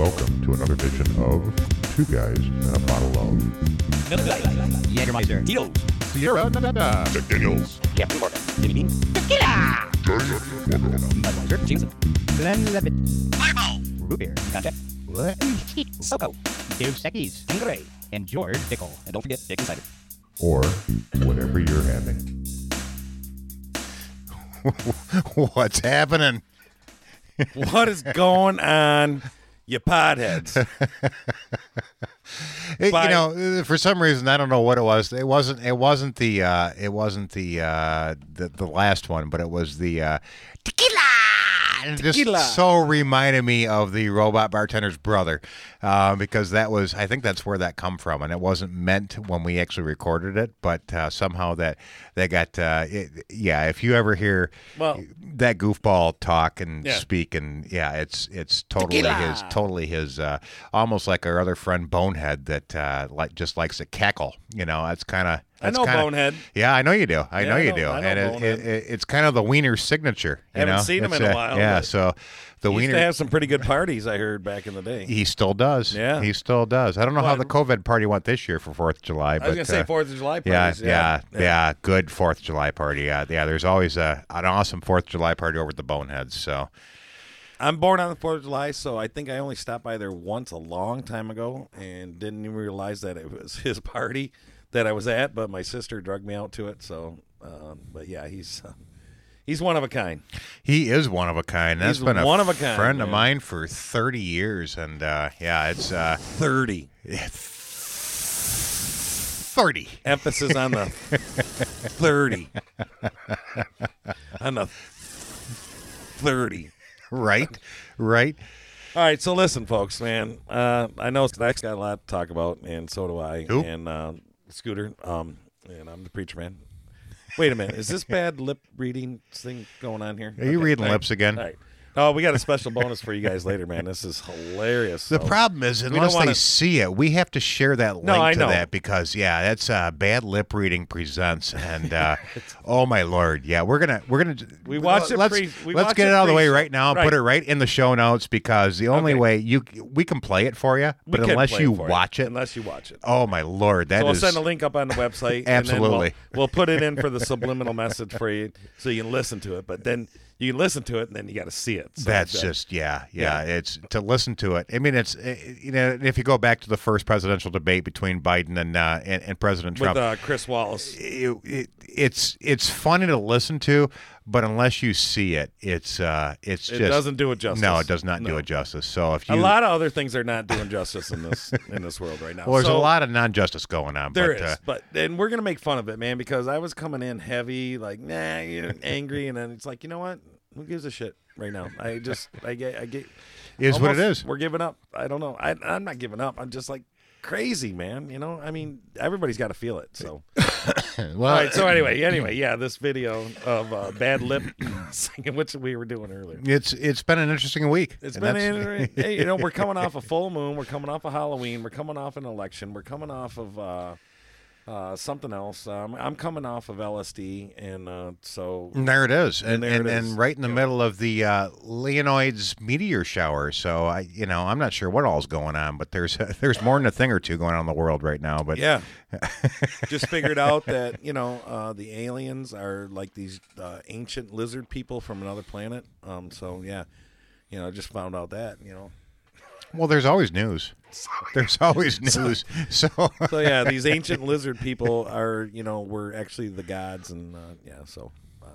Welcome to another edition of Two Guys and a Bottle of Jägermeister. Tito's. Sierra Nevada. Jack Daniels. Captain Morgan. Jimmy Dean. Tequila. Budweiser. Jameson. Glenlivet. Fireball. Root beer. Contact. What? Soko. Dos Equis. Tanqueray. And George Pickle. And don't forget Dick Cider. Or whatever you're having. What's happening? What is going on, you potheads? It- you know, for some reason, I don't know what it was. It wasn't. It wasn't the. Uh, it wasn't the, uh, the the last one, but it was the uh, tequila. And Tequila. just so reminded me of the robot bartender's brother, uh, because that was. I think that's where that come from, and it wasn't meant when we actually recorded it, but uh, somehow that they got. Uh, it, yeah, if you ever hear Well- that goofball talk and Yeah. speak, and yeah, it's it's totally Tequila. his totally his uh, almost like our other friend Bonehead that uh, like just likes to cackle. You know, that's kind of. I know Bonehead. Yeah, I know you do. I Yeah, know I you know- do, I know and it, it, it, it's kind of the Wiener signature. You Haven't know? seen him It's, in a uh, while, Yeah, so the He used Wiener. to have some pretty good parties, I heard back in the day. he still does. Yeah. he still does. I don't know how the COVID party went this year for Fourth of July, I but was gonna say uh, Fourth of July yeah, parties. yeah, yeah, Good Fourth of July party. Yeah, yeah. There's always a an awesome Fourth of July party over at the Boneheads. So I'm born on the Fourth of July, so I think I only stopped by there once a long time ago, and didn't even realize that it was his party that I was at. But my sister drugged me out to it. So, um, but yeah, he's uh, he's one of a kind. he is one of a kind. That's He's been a one of a kind, friend of mine for 30 years, and uh, yeah, it's uh, Thirty. 30. Emphasis on the thirty. on the thirty. Right, right. All right, so listen, folks, man. Uh, I know Zach's got a lot to talk about, and so do I. Who? And uh, Scooter, um, and I'm the preacher man. Wait a minute, is this bad lip reading thing going on here? Are you reading all right. lips again? All right. Oh, we got a special bonus for you guys later, man. This is hilarious. The So- problem is, unless they wanna- see it, we have to share that link No, to know. that because, yeah, that's uh, bad lip reading presents, and uh, oh my lord, yeah, we're gonna we're gonna We watched it Let's pre- we let's get it it out of the way right now. and Right. Put it right in the show notes because the only Okay. way you we can play it for you, but unless you watch it, unless you watch it. oh my lord, that so we'll is- send a link up on the website. Absolutely. we'll, we'll put it in for the subliminal message for you, so you can listen to it. But then you can listen to it, and then you got to see it. So That's just yeah, yeah, Yeah. It's to listen to it. I mean, it's uh, you know, if you go back to the first presidential debate between Biden and uh, and, and President with Trump, uh, Chris Wallace. it, it, it's it's funny to listen to, but unless you see it, it's uh, it's It just doesn't do it justice. No, it does not do it justice. So if you A lot of other things are not doing justice in this in this world right now. well, there's So, a lot of non-justice going on. There but, is, Uh, but and we're gonna make fun of it, man, because I was coming in heavy, like nah, you're angry, and then it's like, you know what? Who gives a shit right now? I just, I get, I get. Is what it is. We're giving up. I don't know. I, I'm not giving up. I'm just like crazy, man. You know, I mean, everybody's got to feel it. So, well, all right. So anyway, anyway, yeah, this video of uh, bad lip singing, which we were doing earlier. it's it's been an interesting week. It's been, in, hey, you know, we're coming off a full moon. We're coming off of Halloween. We're coming off an election. We're coming off of uh, uh, something else. Um, I'm coming off of LSD, and uh, so There it is, and there and, it and right in the Yeah. middle of the uh, Leonids meteor shower. So I, you know, I'm not sure what all's going on, but there's there's more than a thing or two going on in the world right now. But yeah, just figured out that you know uh, the aliens are like these uh, ancient lizard people from another planet. Um, so yeah, you know, I just found out that you know. Well, there's always news. There's always news. So So yeah, these ancient lizard people are you know were actually the gods, and uh, yeah, so uh,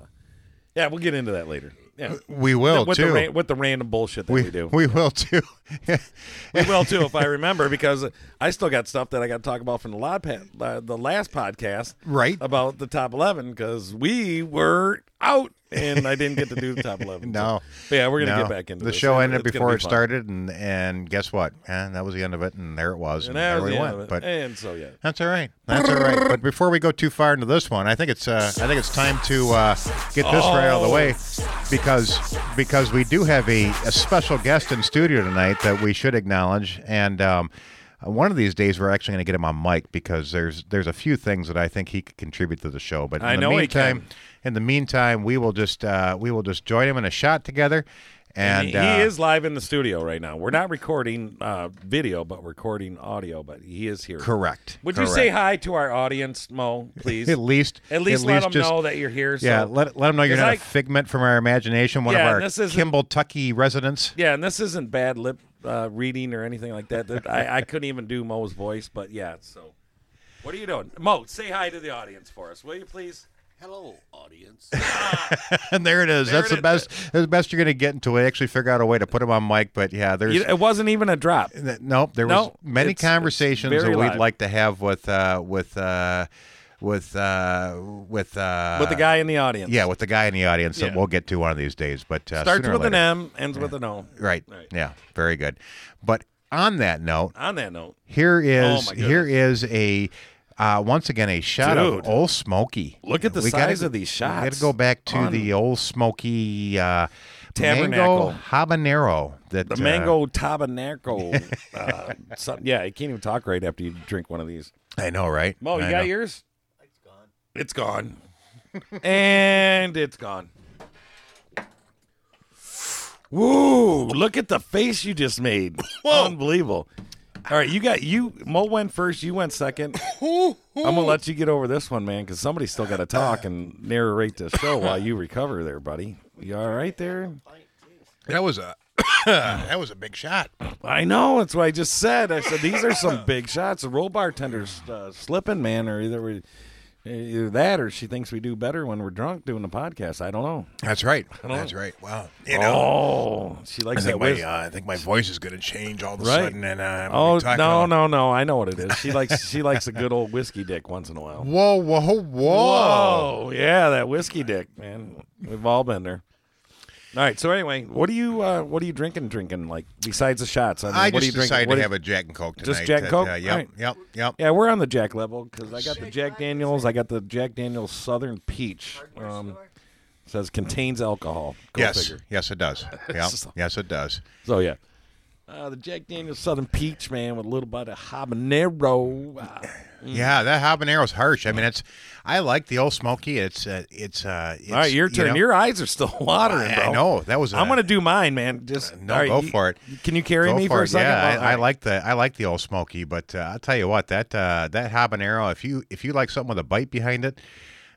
yeah, we'll get into that later. Yeah. we will with too. the ra- with the random bullshit that we, we do. we will too. We will too if I remember because I still got stuff that I got to talk about from the, pa- uh, the last podcast Right. about the top 11 because we were out and I didn't get to do the top 11. No. So- but yeah, we're going to No. get back into the this. show and ended it's before be it fun. started, and and guess what? Eh, that was the end of it, and there it was, and, And there we went. end of it. But and so yeah. That's all right. That's all right. But before we go too far into this one, I think it's uh, I think it's time to uh, get this right out of the way because because we do have a, a special guest in studio tonight that we should acknowledge, and um, one of these days we're actually going to get him on mic because there's there's a few things that I think he could contribute to the show. But in I the know he meantime, can. In the meantime, we will just uh, we will just join him in a shot together. And, he, uh, he is live in the studio right now. We're not recording uh, video, but recording audio. But he is here. correct. Would you say hi to our audience, Mo? Please. At least, At least let them just, know that you're here. So. Yeah, let, let them know you're not I- a figment from our imagination. One Yeah, of our Kimball Tucky residents. Yeah, and this isn't bad lip uh, reading or anything like that. That- I, I couldn't even do Mo's voice, but yeah. So, what are you doing, Mo? Say hi to the audience for us, will you please? Hello, audience. and there it is. There That's it the is. best. That's the best you're going to get until we actually figure out a way to put him on mic. But yeah, there's it wasn't even a drop. Th- Nope, there No, was many it's- it's conversations very that we'd live. like to have with uh, with uh, with uh, with uh, with the guy in the audience. Yeah, with the guy in the audience that we'll get to one of these days. But uh, starts sooner or with an. M, ends with an O. Right. Right. Yeah. Very good. But on that note, On that note, here is oh here is a. Uh, once again, a shot Dude. of Old Smoky. Look at the We gotta size of these shots. We got to go back to On- the Old Smoky uh, Tabernacle. mango habanero. That the uh, mango tabernacle. uh, something, yeah, you can't even talk right after you drink one of these. I know, right? Mo, you I got know. yours? It's gone. It's gone. and it's gone. Woo! Look at the face you just made. Unbelievable. All right, you got you. Mo went first. You went second. I'm gonna let you get over this one, man, because somebody's still got to talk and narrate the show while you recover, there, buddy. You all right there? That was a that was a big shot. I know. That's what I just said. I said these are some big shots. The roll bartender's uh, slipping, man, or either we, either that, or she thinks we do better when we're drunk doing the podcast. I don't know. That's right. That's right. Wow. You know, Oh, she likes think that. my uh, I think my voice is going to change all of a Right. sudden, and uh, I'm oh talking no, about- no, no! I know what it is. She likes she likes a good old whiskey dick once in a while. Whoa, whoa, whoa! Whoa, yeah, that whiskey dick, man. We've all been there. All right. So anyway, what are you uh, what are you drinking? Drinking like besides the shots? I, mean, I what are just you drinking? decided What to are- have a Jack and Coke tonight. Just Jack and Coke? Uh, yep, right. yep, yep. Yeah, we're on the Jack level because I got the Jack Daniels. I got the Jack Daniels Southern Peach. Um, says contains alcohol. Go yes, figure. yes, it does. Yep, So- yes, it does. So yeah, uh, the Jack Daniels Southern Peach, man, with a little bit of habanero. Uh, Yeah, that habanero's harsh. I mean, it's. I like the old smoky. It's. Uh, it's. Uh, it's all right, your you turn. know- Your eyes are still watering, I, bro. I know that was. i I'm gonna do mine, man. Just no, right, go you- for it. Can you carry Go me for a second? Yeah, I, I like the I like the old smoky, but uh, I'll tell you what that uh, that habanero. If you if you like something with a bite behind it,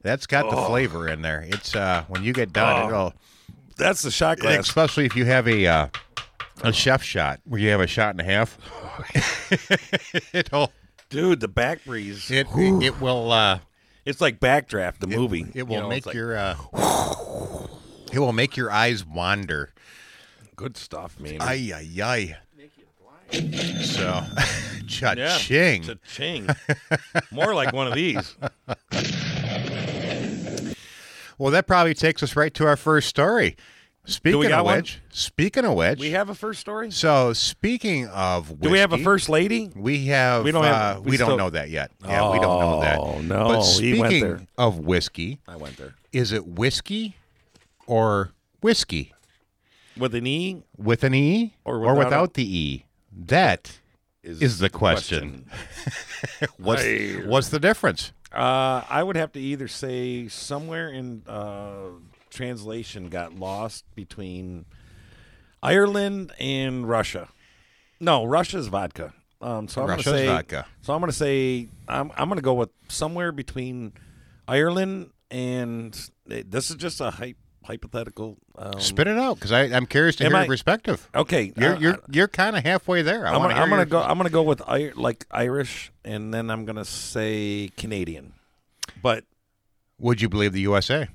that's got the flavor in there. It's uh, when you get done, Oh. it'll That's the shot glass. especially if you have a uh, a chef shot where you have a shot and a half. it'll Dude, the back breeze. it it will uh, It's like Backdraft, the movie. it will You know, make it's like your uh, it will make your eyes wander. good stuff, man. Ay ay ay. So, yeah, cha-ching. cha-ching. More like one of these. Well, that probably takes us right to our first story. Speaking of one? which, speaking of which, We have a first story. so speaking of whiskey, Do we have a first lady? We have. We don't have- uh, we we, don't know that yet. Yeah, we don't know that. Oh, no, But he went speaking of whiskey, I went there is it whiskey or whiskey with an E. with an e Or without without a- the e? That is the question. what's Hey. what's the difference? Uh, I would have to either say somewhere in uh, translation got lost between Ireland and Russia. No, Russia's vodka. Um, so I'm Russia's gonna say, vodka. So I'm going to say I'm I'm going to go with somewhere between Ireland and this is just a hy- hypothetical. Um, Spit it out because I'm curious to hear I- your perspective. Okay, You're uh, you're you're kind of halfway there. I I'm gonna, I'm gonna go. I'm gonna go with like Irish, and then I'm gonna say Canadian. But Would you believe the USA?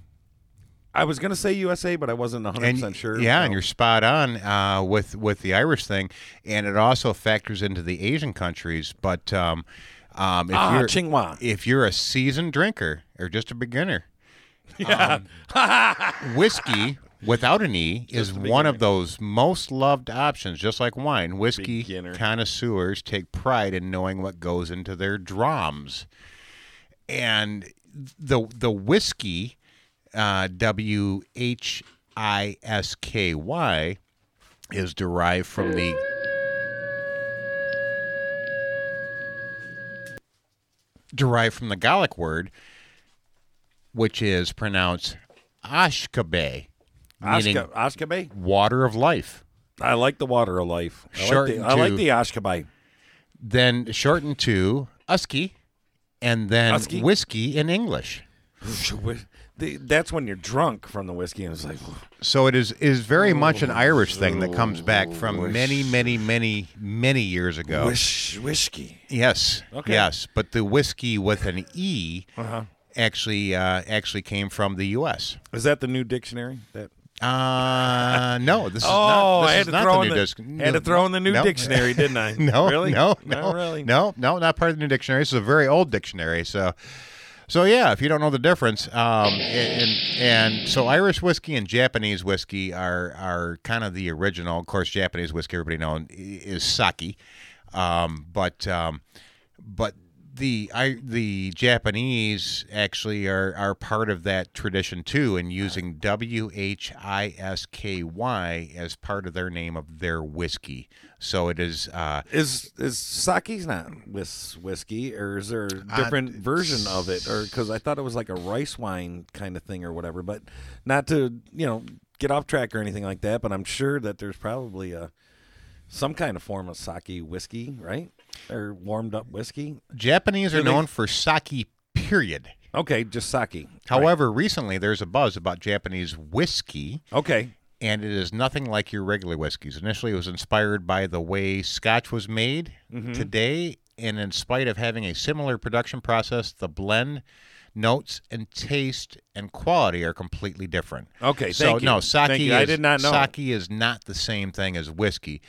I was gonna say USA, but I wasn't 100 and percent sure. Yeah, and you're spot on uh, with with the Irish thing, and it also factors into the Asian countries. But um, um, if ah you're if you're a seasoned drinker or just a beginner, Yeah. whiskey without an e is one of those most loved options. Just like wine, whiskey Beginner. connoisseurs take pride in knowing what goes into their drams, and the the whiskey, uh, W H I S K Y, is derived from the. Derived from the Gallic word, which is pronounced Ashkabe, meaning Ashka, Ashkabe? water of life. I like the water of life. I like Shortened the, I like the Ashkabe. Then shortened to Usky, and then Usky? whiskey in English. The- That's when you're drunk from the whiskey, and it's like, So it is is very much an Irish thing that comes back from many, many, many, many years ago. wish, whiskey. Yes, Okay. yes, but the whiskey with an E Uh-huh. actually uh, actually came from the U.S. Is that the new dictionary? That Uh, no, this is oh, not. This I had to throw the in new the, disc- had to throw in the new no. dictionary, didn't I? No, really? no, Not no, really. no, no, not part of the new dictionary. This is a very old dictionary. So, so yeah, if you don't know the difference, um, and and so Irish whiskey and Japanese whiskey are are kind of the original. Of course, Japanese whiskey, everybody knows, is sake, um, but um, but the I, the Japanese actually are, are part of that tradition too, and using W H I S K Y as part of their name of their whiskey. So it is. Uh, Is is sake's not whis- whiskey, or is there Uh, a different version of it? Or because I thought it was like a rice wine kind of thing or whatever. But not to you know get off track or anything like that. But I'm sure that there's probably a some kind of form of sake whiskey, right? Or warmed up whiskey. Japanese are they- known for sake. Period. Okay, just sake. However, recently there's a buzz about Japanese whiskey, okay, and it is nothing like your regular whiskeys. Initially, it was inspired by the way Scotch was made. Mm-hmm. Today, and in spite of having a similar production process, the blend, notes, and taste and quality are completely different. Okay, so thank you. no, sake Thank you. is I did not know. sake is not the same thing as whiskey.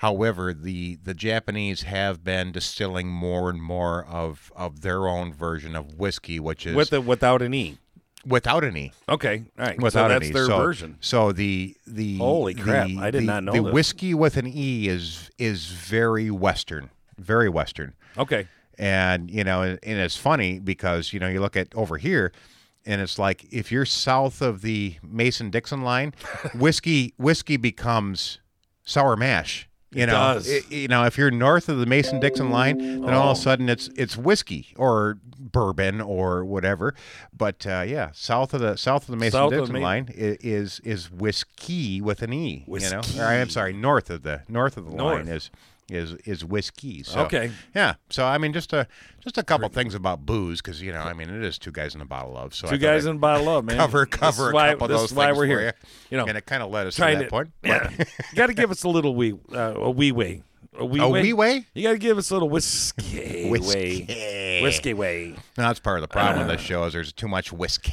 However, the the Japanese have been distilling more and more of of their own version of whiskey, which is with the without an e. without any Okay, all right. without so that's any. their so, version. So the the Holy crap, the- I did the- not know the this. whiskey with an e is is very western, very western, Okay, and you know, and, and it's funny because you know you look at over here. And it's like if you're south of the Mason Dixon line, whiskey whiskey becomes sour mash. You It know, does. I- you know, if you're north of the Mason Dixon line, then all of Oh. a sudden it's it's whiskey or bourbon or whatever. But uh, yeah, south of the south of the Mason-Dixon Ma- line is is whiskey with an e. You Whiskey. know, or, I'm sorry, north of the north of the North. line is is is whiskey. So, Okay. yeah. So I mean, just a just a couple things about booze because you know, I mean, it is two guys in a bottle of. So two guys in a bottle of man. cover cover is a why, couple of this those is why things we're for here. you. You know, and it kind of led us to that to point. Yeah, you got to give us a little wee, uh, a wee way, a wee A way. wee way? You got to give us a little whiskey, Whiskey. way, whiskey way. No, that's part of the problem with this show is there's too much whiskey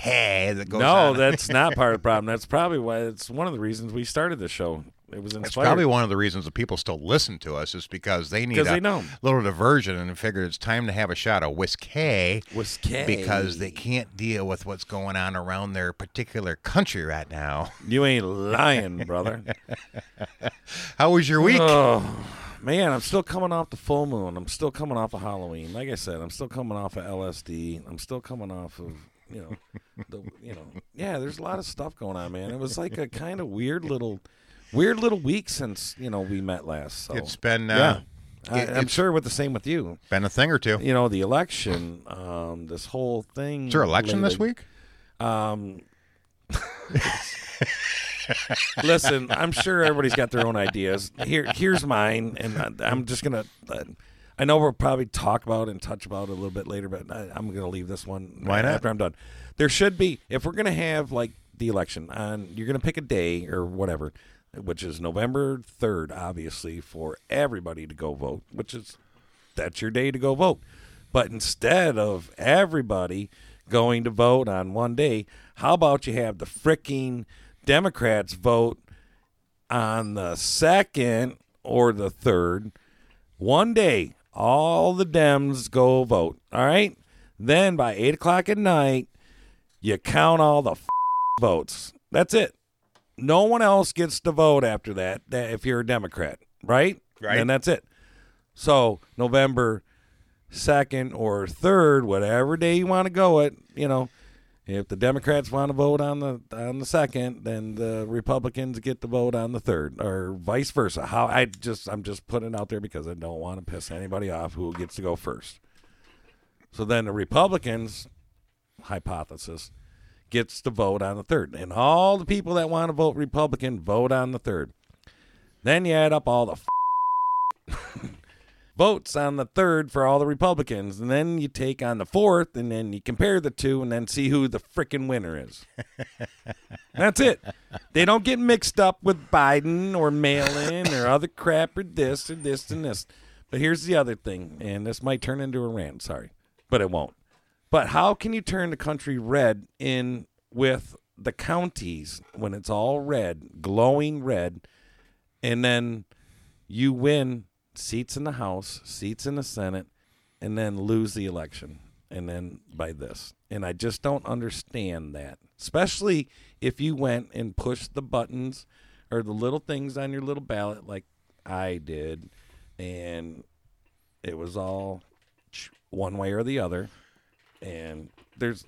that goes No, that's not part of the problem. That's probably why it's one of the reasons we started the show. It was It's probably one of the reasons that people still listen to us is because they need a they know. little diversion and figured it's time to have a shot of whiskey whiskey because they can't deal with what's going on around their particular country right now. You ain't lying, brother. How was your week? Oh man, I'm still coming off the full moon. I'm still coming off of Halloween. Like I said, I'm still coming off of LSD. I'm still coming off of you know, the you know, yeah. There's a lot of stuff going on, man. It was like a kind of weird little, weird little week since you know we met last. So it's been yeah. uh, I, it- I'm sure with the same with you. been a thing or two. You know, the election, um, this whole thing. Is there election this week? Um, listen, I'm sure everybody's got their own ideas. Here, here's mine, and I, I'm just gonna. Uh, I know we'll probably talk about and touch about it a little bit later, but I, I'm gonna leave this one Why not? after I'm done. There should be, if we're gonna have like the election on, you're gonna pick a day or whatever, which is November third, obviously for everybody to go vote, which is that's your day to go vote. But instead of everybody going to vote on one day, how about you have the fricking Democrats vote on the second or the third? One day, all the Dems go vote. All right? Then by 8 o'clock at night, you count all the f- votes. That's it. No one else gets to vote after that, that if you're a Democrat, right? Right. And that's it. So November second or third, whatever day you want to go it, you know, if the Democrats want to vote on the on the second, then the Republicans get to vote on the third, or vice versa. How I just I'm just putting it out there because I don't want to piss anybody off who gets to go first. So then the Republicans, hypothesis, gets to vote on the third. And all the people that want to vote Republican vote on the third. Then you add up all the f- votes on the third for all the Republicans. And then you take on the fourth, and then you compare the two, and then see who the freaking winner is. That's it. They don't get mixed up with Biden or mail in or other crap or this or this and this. But here's the other thing, and this might turn into a rant, sorry, but it won't. But how can you turn the country red in with the counties when it's all red, glowing red, and then you win seats in the House, seats in the Senate, and then lose the election, and then by this? And I just don't understand that, especially if you went and pushed the buttons or the little things on your little ballot like I did, and it was all one way or the other and there's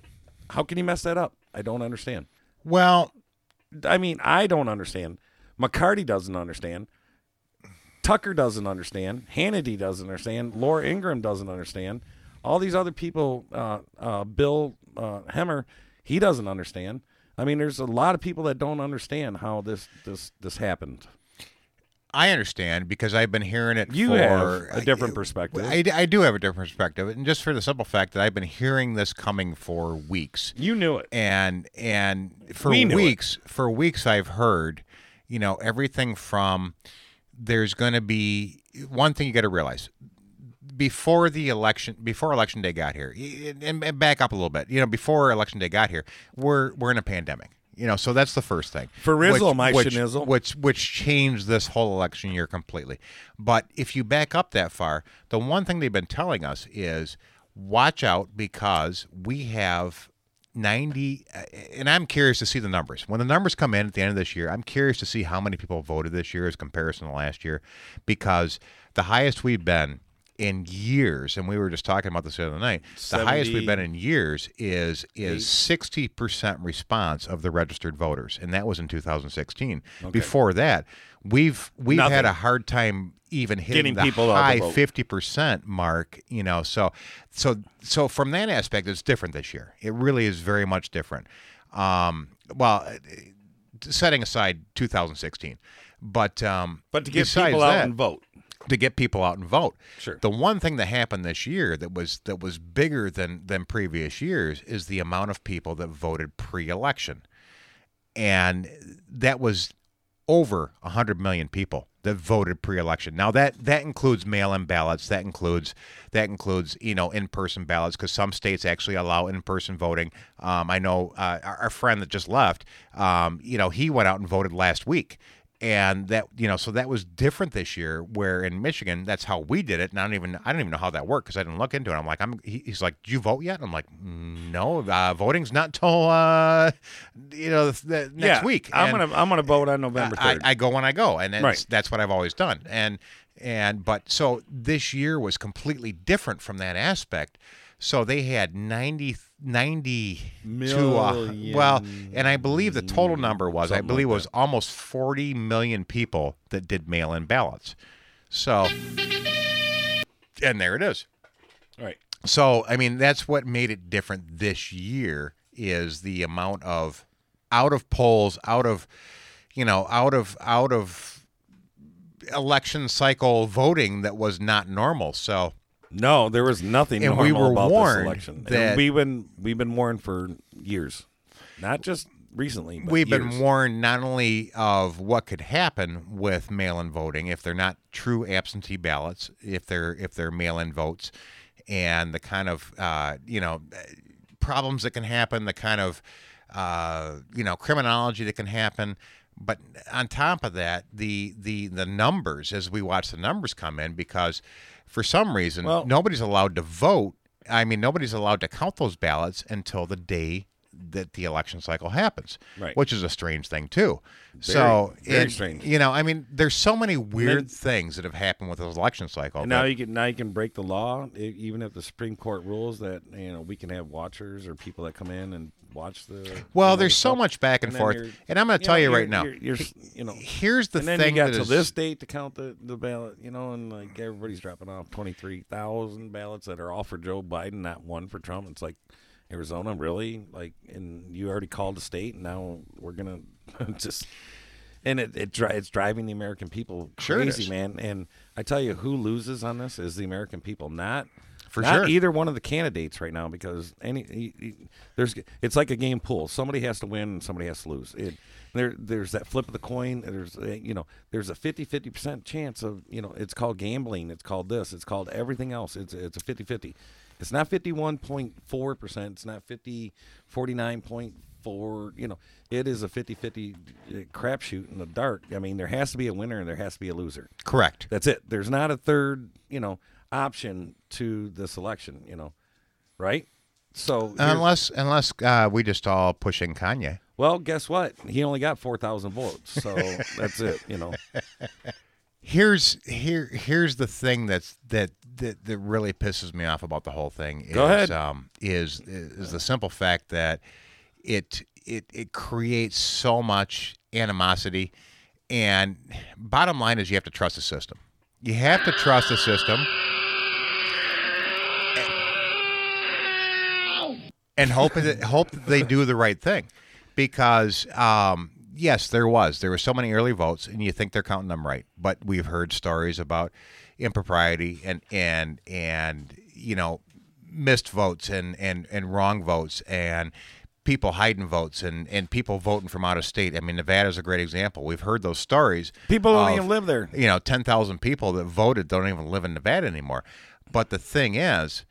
how can you mess that up? I don't understand. Well, I mean, I don't understand. McCarty doesn't understand. Tucker doesn't understand. Hannity doesn't understand. Laura Ingraham doesn't understand. All these other people, uh, uh, Bill uh, Hemmer, he doesn't understand. I mean, there's a lot of people that don't understand how this this this happened. I understand because I've been hearing it. You for, have a different uh, perspective. I, I do have a different perspective, and just for the simple fact that I've been hearing this coming for weeks, You knew it. and and for We weeks, for weeks, I've heard, you know, everything from there's going to be one thing you got to realize before the election before election day got here and, and back up a little bit you know before election day got here we're we're in a pandemic you know so that's the first thing. For Rizzle, which, my which, schnizzle. which which changed this whole election year completely. But if you back up that far the one thing they've been telling us is watch out because we have 90 uh, and i'm curious to see the numbers. When the numbers come in at the end of this year i'm curious to see how many people voted this year as comparison to last year because the highest we've been in years and we were just talking about this the other night the highest we've been in years is is 60% response of the registered voters and that was in 2016 before that we've we've had a hard time even hitting Getting the people high 50% mark you know so so so from that aspect it's different this year. It really is very much different. Um well setting aside 2016 but um But to get people out that- and vote. To get people out and vote. Sure. The one thing that happened this year that was that was bigger than than previous years is the amount of people that voted pre-election. And that was over 100 million people that voted pre-election. Now that that includes mail-in ballots, that includes that includes, you know, in-person ballots cuz some states actually allow in-person voting. Um, I know uh, our, our friend that just left, um, you know, he went out and voted last week and that you know so that was different this year where in michigan that's how we did it. And i don't even i don't even know how that worked because i didn't look into it. I'm like i'm he, he's like do you vote yet? I'm like "Mm, no uh, voting's not till uh you know the, the next yeah, week. I'm And gonna I'm gonna vote on November third. I go when i go and that's, Right. that's what i've always done. And and but so this year was completely different from that aspect so they had 90 90 to uh, well and i believe the total number was i believe like it was almost 40 million people that did mail-in ballots so and there it is right. so I mean that's what made it different this year is the amount of out of polls, out of you know, out of out of election cycle voting that was not normal. So No, there was nothing And normal we were about warned this election. that- and we've been we've been warned for years, not just recently. But we've years. been warned not only of what could happen with mail-in voting if they're not true absentee ballots, if they're if they're mail-in votes, and the kind of uh, you know problems that can happen, the kind of uh, you know criminology that can happen. But on top of that, the the the numbers as we watch the numbers come in because for some reason Well- nobody's allowed to vote. I mean, nobody's allowed to count those ballots until the day that the election cycle happens, Right. which is a strange thing too. so, very strange. You know, I mean, there's so many weird things that have happened with this election cycle. And now you can now you can break the law, even if the Supreme Court rules that you know we can have watchers or people that come in and watch the. well, there's the so stuff. much back and, then forth, and I'm going to tell know, you right now. you're, you're, you know. Here's the and then thing you got to is- this date to count the, the ballot, you know, and like everybody's dropping off twenty three thousand ballots that are all for Joe Biden, not one for Trump. It's like, Arizona, really? Like, and you already called the state, and now we're gonna just. And it, it dri- it's driving the American people crazy, is. man. And I tell you, who loses on this is the American people, not For not sure. either one of the candidates right now. Because any y- y- there's it's like a game pool. Somebody has to win, and somebody has to lose. It, there there's that flip of the coin. There's uh, you know there's a 50 50 percent chance of you know it's called gambling. It's called this. It's called everything else. It's it's a 50 50. It's not 51.4 percent. It's not 50 49.4. You know it is a 50 50 crapshoot in the dark. I mean there has to be a winner and there has to be a loser. Correct. That's it. There's not a third, you know, option to this election, you know, right? So, Unless unless uh, we just all pushing Kanye. well, guess what? He only got four thousand votes, so that's it. You know, Here's here here's the thing that's that that, that really pisses me off about the whole thing is Go ahead. um is is the simple fact that it it it creates so much animosity and bottom line is you have to trust the system. You have to trust the system. And hope that hope that they do the right thing, because um, yes, there was there were so many early votes, and you think they're counting them right, but we've heard stories about impropriety and and and you know missed votes and and and wrong votes and people hiding votes and and people voting from out of state. I mean, Nevada's a great example. We've heard those stories. people don't of- even live there. you know, 10,000 people that voted don't even live in Nevada anymore. But the thing is,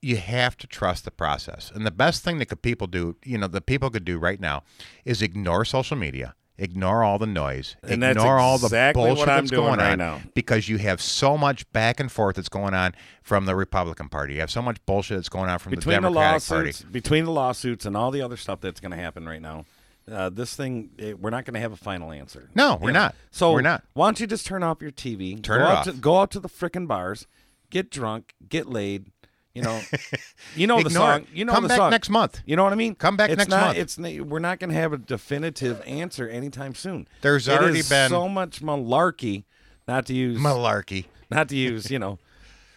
you have to trust the process. And the best thing that could people do, you know, the people could do right now is ignore social media, ignore all the noise, And ignore all the exactly what bullshit I'm that's doing going right on now. because you have so much back and forth that's going on from the Republican Party. You have so much bullshit that's going on from Between the the Democratic Party. lawsuits, between the lawsuits and all the other stuff that's going to happen right now, uh, this thing it, we're not going to have a final answer. No, we're not. So We're not. Why don't you just turn off your TV? Turn go it out off. To, go out to the frickin' bars, get drunk, get laid. You know, you know the song. it. You know Come the back song next month. You know what I mean? Come back it's next not, month. It's we're not going to have a definitive answer anytime soon. There's It already been- so much malarkey. Not to use Malarkey. not to use you know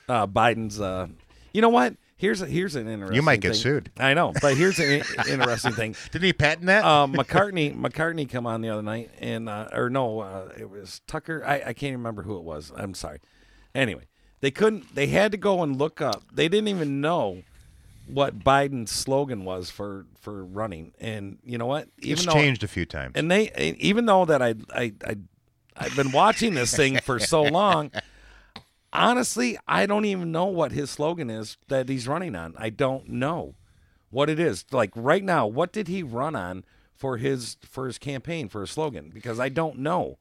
uh, Biden's. Uh, you know what? Here's a, here's an interesting. You might get thing. sued. I know, but here's an interesting thing. Didn't he patent that? Um, McCartney McCartney come on the other night, and uh, or no, uh, it was Tucker. I, I can't remember who it was. I'm sorry. Anyway, they couldn't. They had to go and look up. They didn't even know what Biden's slogan was for for running. And you know what? Even it's though changed a few times. and they even though that I I I I've been watching this thing for so long. Honestly, I don't even know what his slogan is that he's running on. I don't know what it is. Like right now, what did he run on for his for his campaign for his slogan? Because I don't know.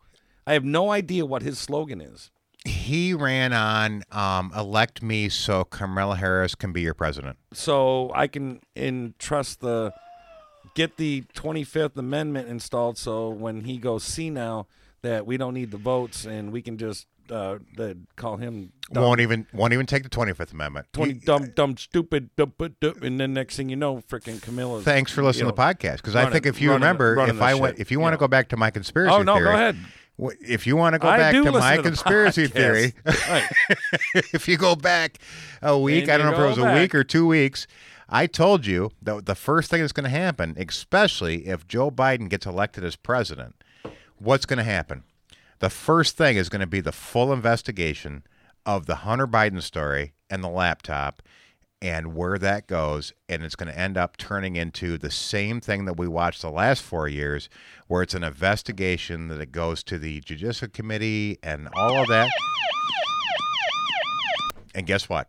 I have no idea what his slogan is. He ran on um, elect me so Kamala Harris can be your president. So I can entrust the get the 25th amendment installed so when he goes see now that we don't need the votes and we can just uh, the, call him dumb, Won't even won't even take the Twenty Fifth Amendment. 20 He- dumb dumb stupid dumb, dumb, and then next thing you know freaking Camilla Thanks for listening to the podcast because I think if you running- remember, running if I shit, went, if you want to go back to my conspiracy Oh no, theory, go ahead. If you want to go I back to my to conspiracy podcast. theory, Right. if you go back a week, I don't know if it was go a week or two weeks, I told you that the first thing that's going to happen, especially if Joe Biden gets elected as president, what's going to happen? The first thing is going to be the full investigation of the Hunter Biden story and the laptop and where that goes. And it's going to end up turning into the same thing that we watched the last four years, where it's an investigation that it goes to the Judicial Committee and all of that. And guess what?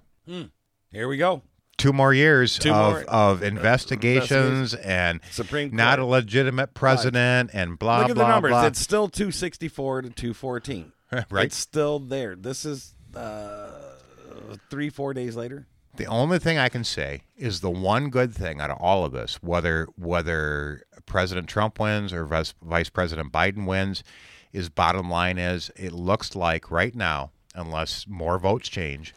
Here we go. Two more years Two of, more of investigations and Supreme not a legitimate president and blah, Look at blah, the numbers. blah. It's still 264 to 214. Right. It's still there. This is uh, three, four days later. The only thing I can say is the one good thing out of all of this, whether whether President Trump wins or Vice, President Biden wins, is bottom line is it looks like right now, unless more votes change,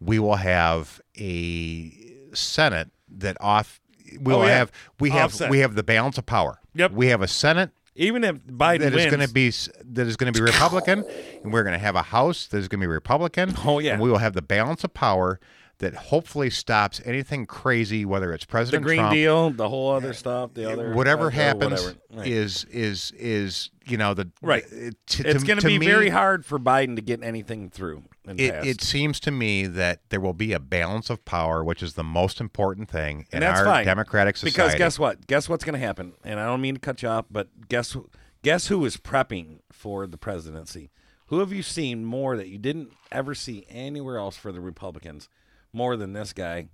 we will have a Senate that off. We Oh, will yeah. have we have Offset. we have the balance of power. Yep. We have a Senate Even if Biden that is wins, going to be that is going to be Republican, and we're going to have a House that is going to be Republican. Oh, yeah. and we will have the balance of power that hopefully stops anything crazy, whether it's President The Green Trump, Deal, the whole other stuff, the other whatever uh, happens whatever. Right. is is is you know the Right. it- to- it's going to be me, very hard for Biden to get anything through. It, it seems to me that there will be a balance of power, which is the most important thing in our fine. democratic society. Because guess what? Guess what's going to happen? And I don't mean to cut you off, but guess guess who is prepping for the presidency? Who have you seen more that you didn't ever see anywhere else for the Republicans more than this guy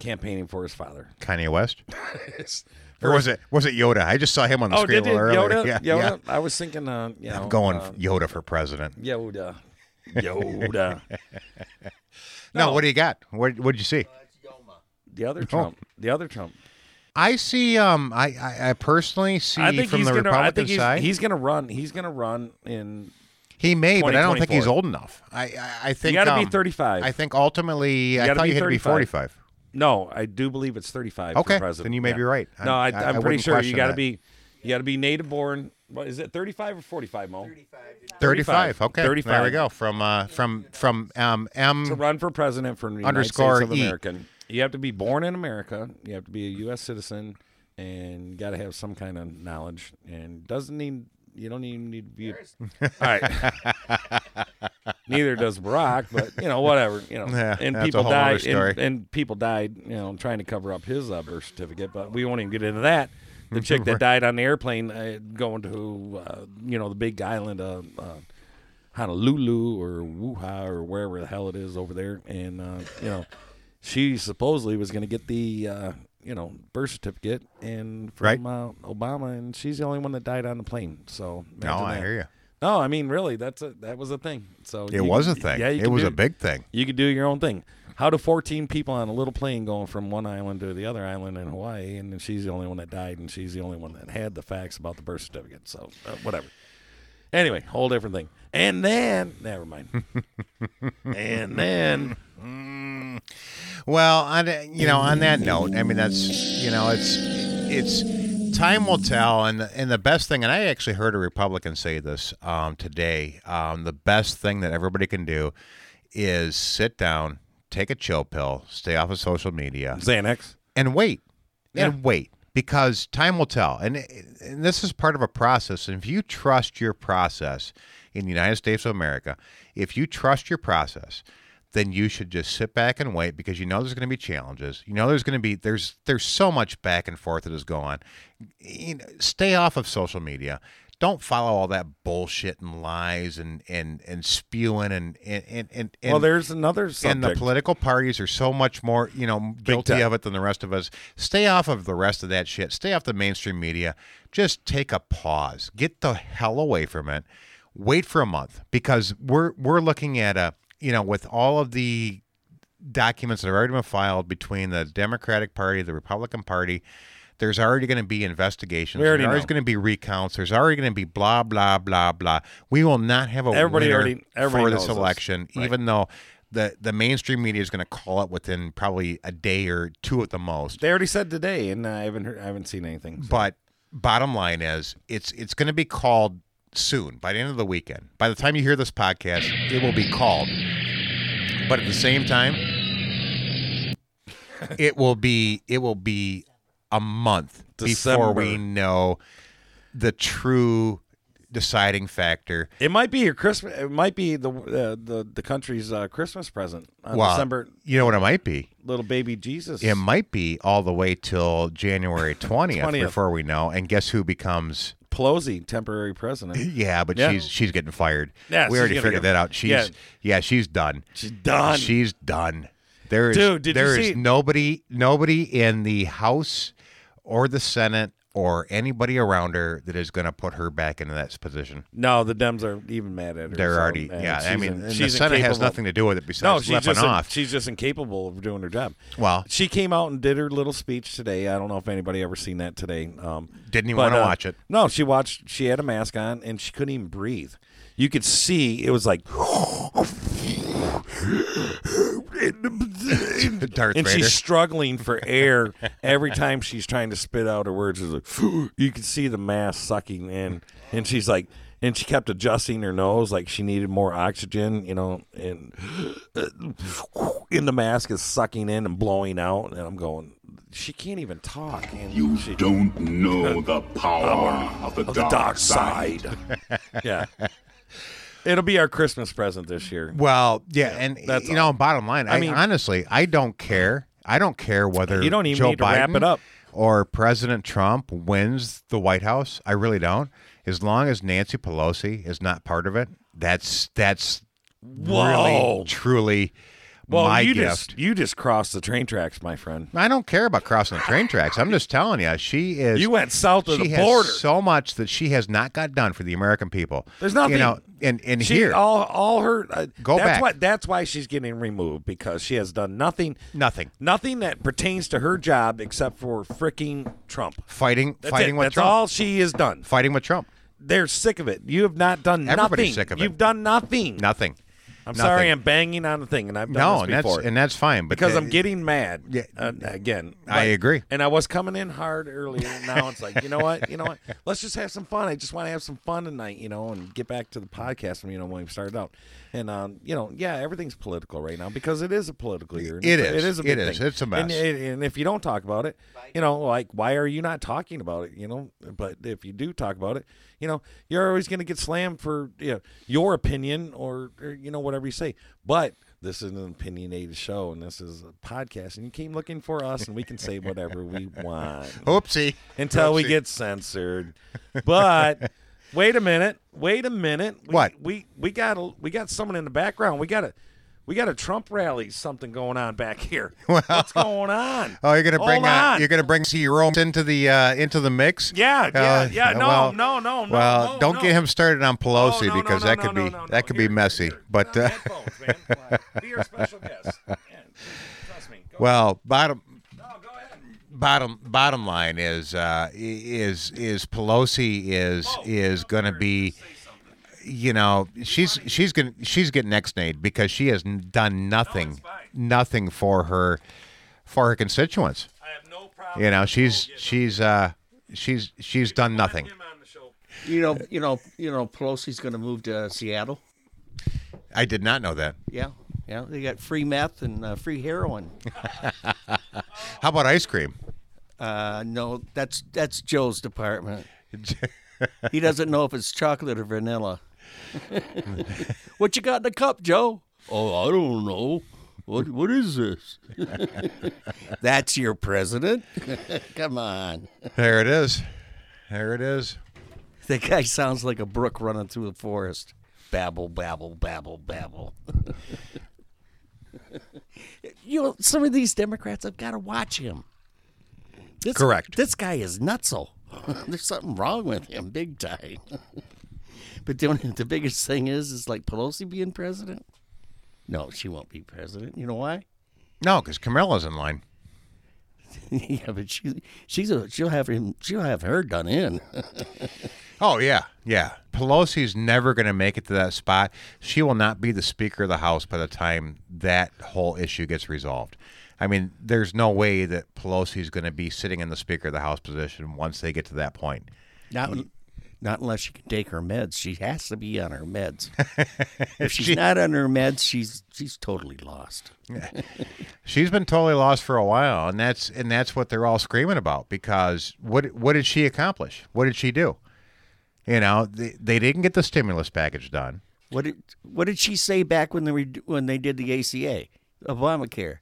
campaigning for his father? Kanye West, or was it was it Yoda? I just saw him on the Oh, screen did a you? earlier. Yoda? Yeah, Yoda? yeah. I was thinking, uh, you know, I'm going uh, Yoda for president. Yoda. Yoda. No, No. what do you got? What what'd you see? the other Trump. The other Trump. I see. Um, I I, I personally see I think from he's the gonna. Republican I think he's, side. he's gonna run. He's gonna run in. He may, but I don't think he's old enough. I I, I think You got to um, be 35. I think ultimately, I gotta thought be you had to be 35. 45. No, I do believe it's 35 Okay, for president. then you may Yeah. be right. No, I, I- am pretty wouldn't sure you question got to that. be you got to be native born. What is it 35 or 45, Mo? 35. 35. Okay, 35. There we go. From uh, from from um M. To run for president for the United Underscore States of E. America, you have to be born in America. You have to be a U.S. citizen, and you got to have some kind of knowledge. And doesn't need you don't even need to be. All right. Neither does Barack, but you know whatever you know. Yeah, and that's a people whole other died, story. and, and people died, you know, trying to cover up his uh, birth certificate. But we won't even get into that. The chick that died on the airplane uh, going to uh, you know the big island of uh, Honolulu or Wuha or wherever the hell it is over there, and uh, you know she supposedly was going to get the uh, you know birth certificate and from Right. uh, Obama, and she's the only one that died on the plane. So No, I that. hear you. No, I mean really, that's a that was a thing. So It you was a thing. Yeah, it was do- a big thing. You could do your own thing. How do 14 people on a little plane going from one island to the other island in Hawaii, and then she's the only one that died, and she's the only one that had the facts about the birth certificate. So uh, whatever. Anyway, whole different thing. And then, never mind. and then, Well, on you know, on that note, I mean, that's you know, it's it's time will tell, and and the best thing, and I actually heard a Republican say this um, today. Um, the best thing that everybody can do is sit down, take a chill pill, stay off of social media, Xanax. and wait Yeah. and wait because time will tell. And, and this is part of a process. And if you trust your process in the united states of america if you trust your process then you should just sit back and wait because you know there's going to be challenges. You know there's going to be there's there's so much back and forth that is going you know, stay off of social media don't follow all that bullshit and lies and and and spewing and and and, and, well, there's another and the political parties are so much more, you know, guilty of it than the rest of us. Stay off of the rest of that shit. Stay off the mainstream media. Just take a pause. Get the hell away from it. Wait for a month because we're we're looking at a, you know, with all of the documents that have already been filed between the Democratic Party, the Republican Party. There's already going to be investigations. We already There's know. going to be recounts. There's already going to be blah blah blah blah. We will not have a Everybody winner already- everybody for this. election, Right. even though the the mainstream media is going to call it within probably a day or two at the most. they already said today, and I haven't heard, I haven't seen anything. so. But bottom line is, it's it's going to be called soon by the end of the weekend. By the time you hear this podcast, it will be called. But at the same time, it will be it will be a month before we know the true deciding factor. It might be your Christmas. It might be the uh, the the country's uh, Christmas present on Well, December. you know what it might be? Little baby Jesus. It might be all the way till January 20th, 20th. before we know. And guess who becomes Pelosi, temporary president. Yeah, but Yeah. she's she's getting fired. Yeah, we already figured that out. She's yeah. yeah, she's done. She's done. She's done. There is Dude, there is see- nobody nobody in the House or the Senate or anybody around her that is going to put her back into that position. no, the Dems are even mad at her. They're so, already yeah. I mean, in- the Senate has nothing to do with it besides No, she's just off. she's just incapable of doing her job. Well- she came out and did her little speech today. I don't know if anybody ever seen that today. Um, Didn't even wanna uh, watch it. No, she watched. She had a mask on and she couldn't even breathe. You could see it was like, Darth and Vader. she's struggling for air every time she's trying to spit out her words. It's like you can see the mask sucking in, and she's like, and she kept adjusting her nose like she needed more oxygen, you know, and in the mask is sucking in and blowing out, and I'm going. She can't even talk. And You she, don't know the power of the, of the dark, dark side. side. yeah, it'll be our Christmas present this year. Well, yeah, and that's you know, bottom line, I, mean- honestly, I don't care. I don't care whether You don't even Joe need to Biden wrap it up. or President Trump wins the White House. I really don't. As long as Nancy Pelosi is not part of it, that's that's Whoa. really truly Well, my you gift. just you just crossed the train tracks, my friend. I don't care about crossing the train tracks. I'm just telling you, she is. You went south of she the has border. so much that she has not got done for the American people. There's nothing. You know, and and she, here, all all her uh, Go that's back. Why, that's why she's getting removed because she has done nothing, nothing. nothing that pertains to her job except for freaking Trump. Fighting, That's fighting it. with That's Trump. all she has done. Fighting with Trump. They're sick of it. You have not done Everybody's nothing. sick of it. You've done nothing. Nothing. I'm nothing. sorry, I'm banging on the thing, and I've done No, this and that's and that's fine. But because I'm getting mad. Yeah. Uh, again, I agree. And I was coming in hard earlier. Now it's like, you know what? You know what? Let's just have some fun. I just want to have some fun tonight, you know, and get back to the podcast from you know when we started out. And um, you know, yeah, everything's political right now because it is a political year. It is. It is. A big it is. thing. It's a mess. And, and if you don't talk about it, you know, like why are you not talking about it? You know, but if you do talk about it, you know, you're always going to get slammed for you know, your opinion or, or you know whatever you say. But this is an opinionated show, and this is a podcast, and you came looking for us, and we can say whatever we want Oopsie. until we get censored. But wait a minute, wait a minute. We, What? we we got a, we got someone in the background. We got a we got a Trump rally something going on back here. What's going on? Oh, you're gonna bring uh, you're gonna bring Jerome into the uh, into the mix. Yeah, yeah, Uh, yeah. No, well- no, no, no. Well, no, don't no. get him started on Pelosi Oh, no, because that could be that could Here, be messy. here. But uh, headphones, man. Be special guest. Yeah, trust me. Go well, bottom No, go ahead. bottom bottom line is uh, is is Pelosi is Oh, is going to be you know she's she's going to she's getting ex-nayed because she has done nothing fine. nothing for her for her constituents. I have no problem. You know she's she's uh she's she's done nothing. him on the show. You know, you know, you know, Pelosi's going to move to Seattle. I did not know that. Yeah, yeah. They got free meth and uh, free heroin. How about ice cream? Uh, no, that's that's Joe's department. He doesn't know if it's chocolate or vanilla. what you got in the cup, Joe? Oh, I don't know. What what is this? that's your president. Come on. There it is. There it is. That guy sounds like a brook running through the forest. Babble, babble, babble, babble. you know, some of these Democrats, I've got to watch him. This, Correct. This guy is nutso. There's something wrong with him, big time. but the, only, the biggest thing is, is like Pelosi being president. No, she won't be president. You know why? No, because Camilla's in line. yeah, but she she's a, she'll have him she'll have her done in. Oh yeah, yeah. Pelosi's never going to make it to that spot. She will not be the Speaker of the House by the time that whole issue gets resolved. I mean, there's no way that Pelosi's going to be sitting in the Speaker of the House position once they get to that point. Not, not unless she can take her meds. She has to be on her meds. if she's not on her meds, she's she's totally lost. She's been totally lost for a while, and that's and that's what they're all screaming about. Because what what did she accomplish? What did she do? You know, they, they didn't get the stimulus package done. What did what did she say back when they were, when they did the ACA, Obamacare?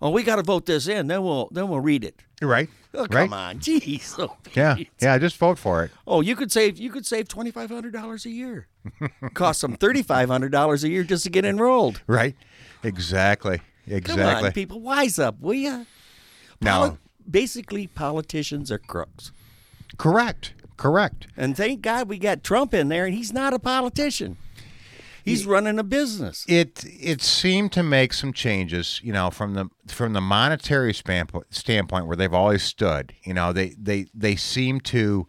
Oh, we got to vote this in, then we'll then we'll read it. Right? Oh, right? come on, jeez. Oh, Yeah, yeah. Just vote for it. Oh, you could save you could save twenty five hundred dollars a year. Cost them thirty five hundred dollars a year just to get enrolled. Right? Exactly. Exactly. Come on, people, wise up, will ya? No. basically, politicians are crooks. Correct. Correct. And thank God we got Trump in there, and he's not a politician. He's running a business. It it seemed to make some changes, you know, from the from the monetary standpoint, standpoint where they've always stood. You know, they they they seem to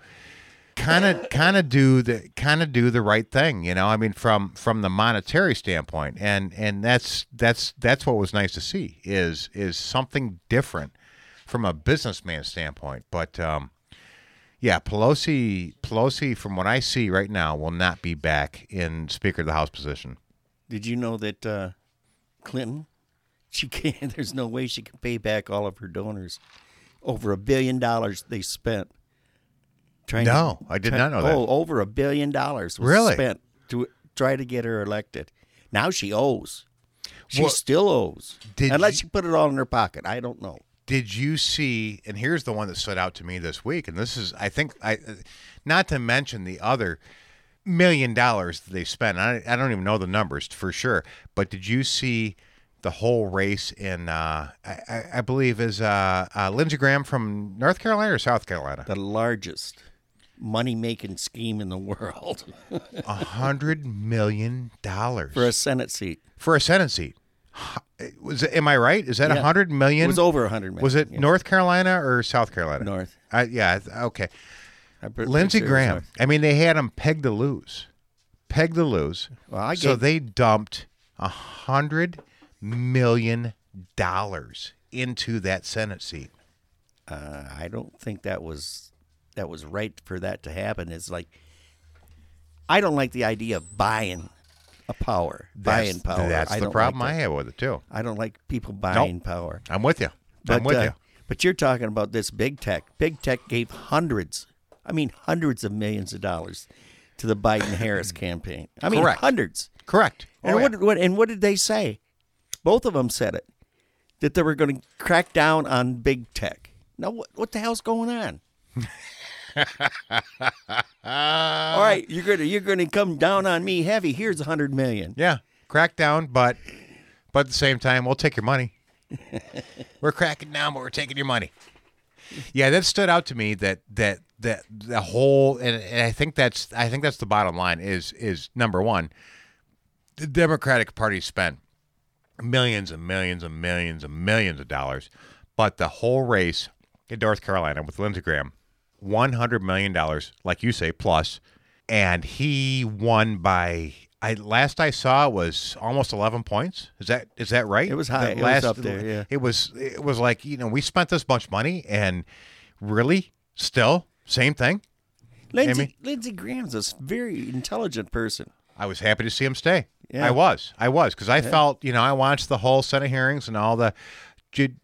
kind of kind of do the kind of do the right thing. You know, I mean, from from the monetary standpoint, and and that's that's that's what was nice to see is is something different from a businessman standpoint. But um, Yeah, Pelosi. Pelosi, from what I see right now, will not be back in Speaker of the House position. Did you know that uh, Clinton? She can't. There's no way she can pay back all of her donors. Over a billion dollars they spent. Trying No, I did not know that. Oh, over a billion dollars was Really? spent to try to get her elected. Now she owes. She Well, still owes. did Unless you- she put it all in her pocket. I don't know. Did you see? And here's the one that stood out to me this week. And this is, I think, I, not to mention the other million dollars that they spent. I, I don't even know the numbers for sure. But did you see the whole race in? Uh, I, I- believe is uh, uh, Lindsey Graham from North Carolina or South Carolina. The largest money making scheme in the world A hundred million dollars for a Senate seat. for a Senate seat. Was am I right? Is that a Yeah. hundred million? It was over a hundred million. Was it yeah. North Carolina or South Carolina? North? Uh, yeah. Okay. I'm Lindsey sure Graham. I mean, they had him pegged to lose, pegged to lose. Well, I so gave- they dumped a hundred million dollars into that Senate seat. Uh, I don't think that was that was right for that to happen. It's like I don't like the idea of buying a power, buying That's, power. That's I the problem like I have with it too. I don't like people buying power. I'm with you. But I'm with uh, you. but you're talking about this big tech. Big tech gave hundreds, I mean hundreds of millions of dollars to the Biden Harris campaign. I mean Correct. hundreds. Correct. And Oh, yeah. what, what and what did they say? Both of them said it that they were going to crack down on big tech. Now what what the hell's going on? All right, you're gonna you're gonna come down on me heavy. Here's a hundred million. Yeah, crack down, but but at the same time, we'll take your money. we're cracking down, but we're taking your money. Yeah, that stood out to me. That that that the whole, and, and I think that's I think that's the bottom line. Is is number one, the Democratic Party spent millions and millions and millions and millions of dollars, but the whole race in North Carolina with Lindsey Graham, one hundred million dollars, like you say, plus, and he won by. I last I saw it was almost eleven points. Is that is that right? It was high. The It was up there, yeah. It was it was like you know we spent this much money and really still same thing. Lindsey, Amy? Lindsey Graham's a very intelligent person. I was happy to see him stay. Yeah. I was. I was because I felt, you know, I watched the whole Senate hearings and all the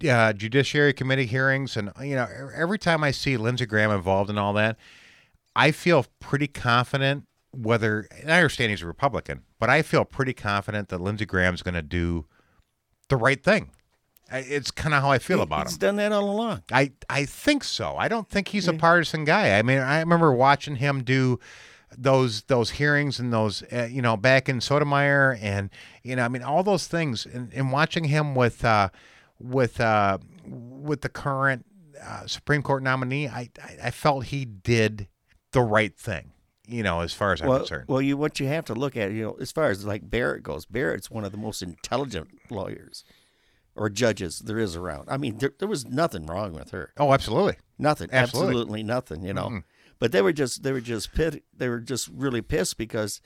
uh, Judiciary Committee hearings, and you know, every time I see Lindsey Graham involved in all that, I feel pretty confident. Whether and I understand he's a Republican, but I feel pretty confident that Lindsey Graham's going to do the right thing. It's kind of how I feel about He's him. He's done that all along. I I think so. I don't think he's a partisan guy. I mean, I remember watching him do those those hearings and those uh, you know back in Sotomayor and you know I mean all those things and, and watching him with uh, with uh, with the current uh, Supreme Court nominee, I, I felt he did the right thing. You know, as far as I'm Well, concerned. well, you what you have to look at, you know, as far as like Barrett goes, Barrett's one of the most intelligent lawyers or judges there is around. I mean, there, there was nothing wrong with her. oh, absolutely. Nothing. Absolutely. Absolutely, nothing, you know. But they were just they were just pit, they were just really pissed because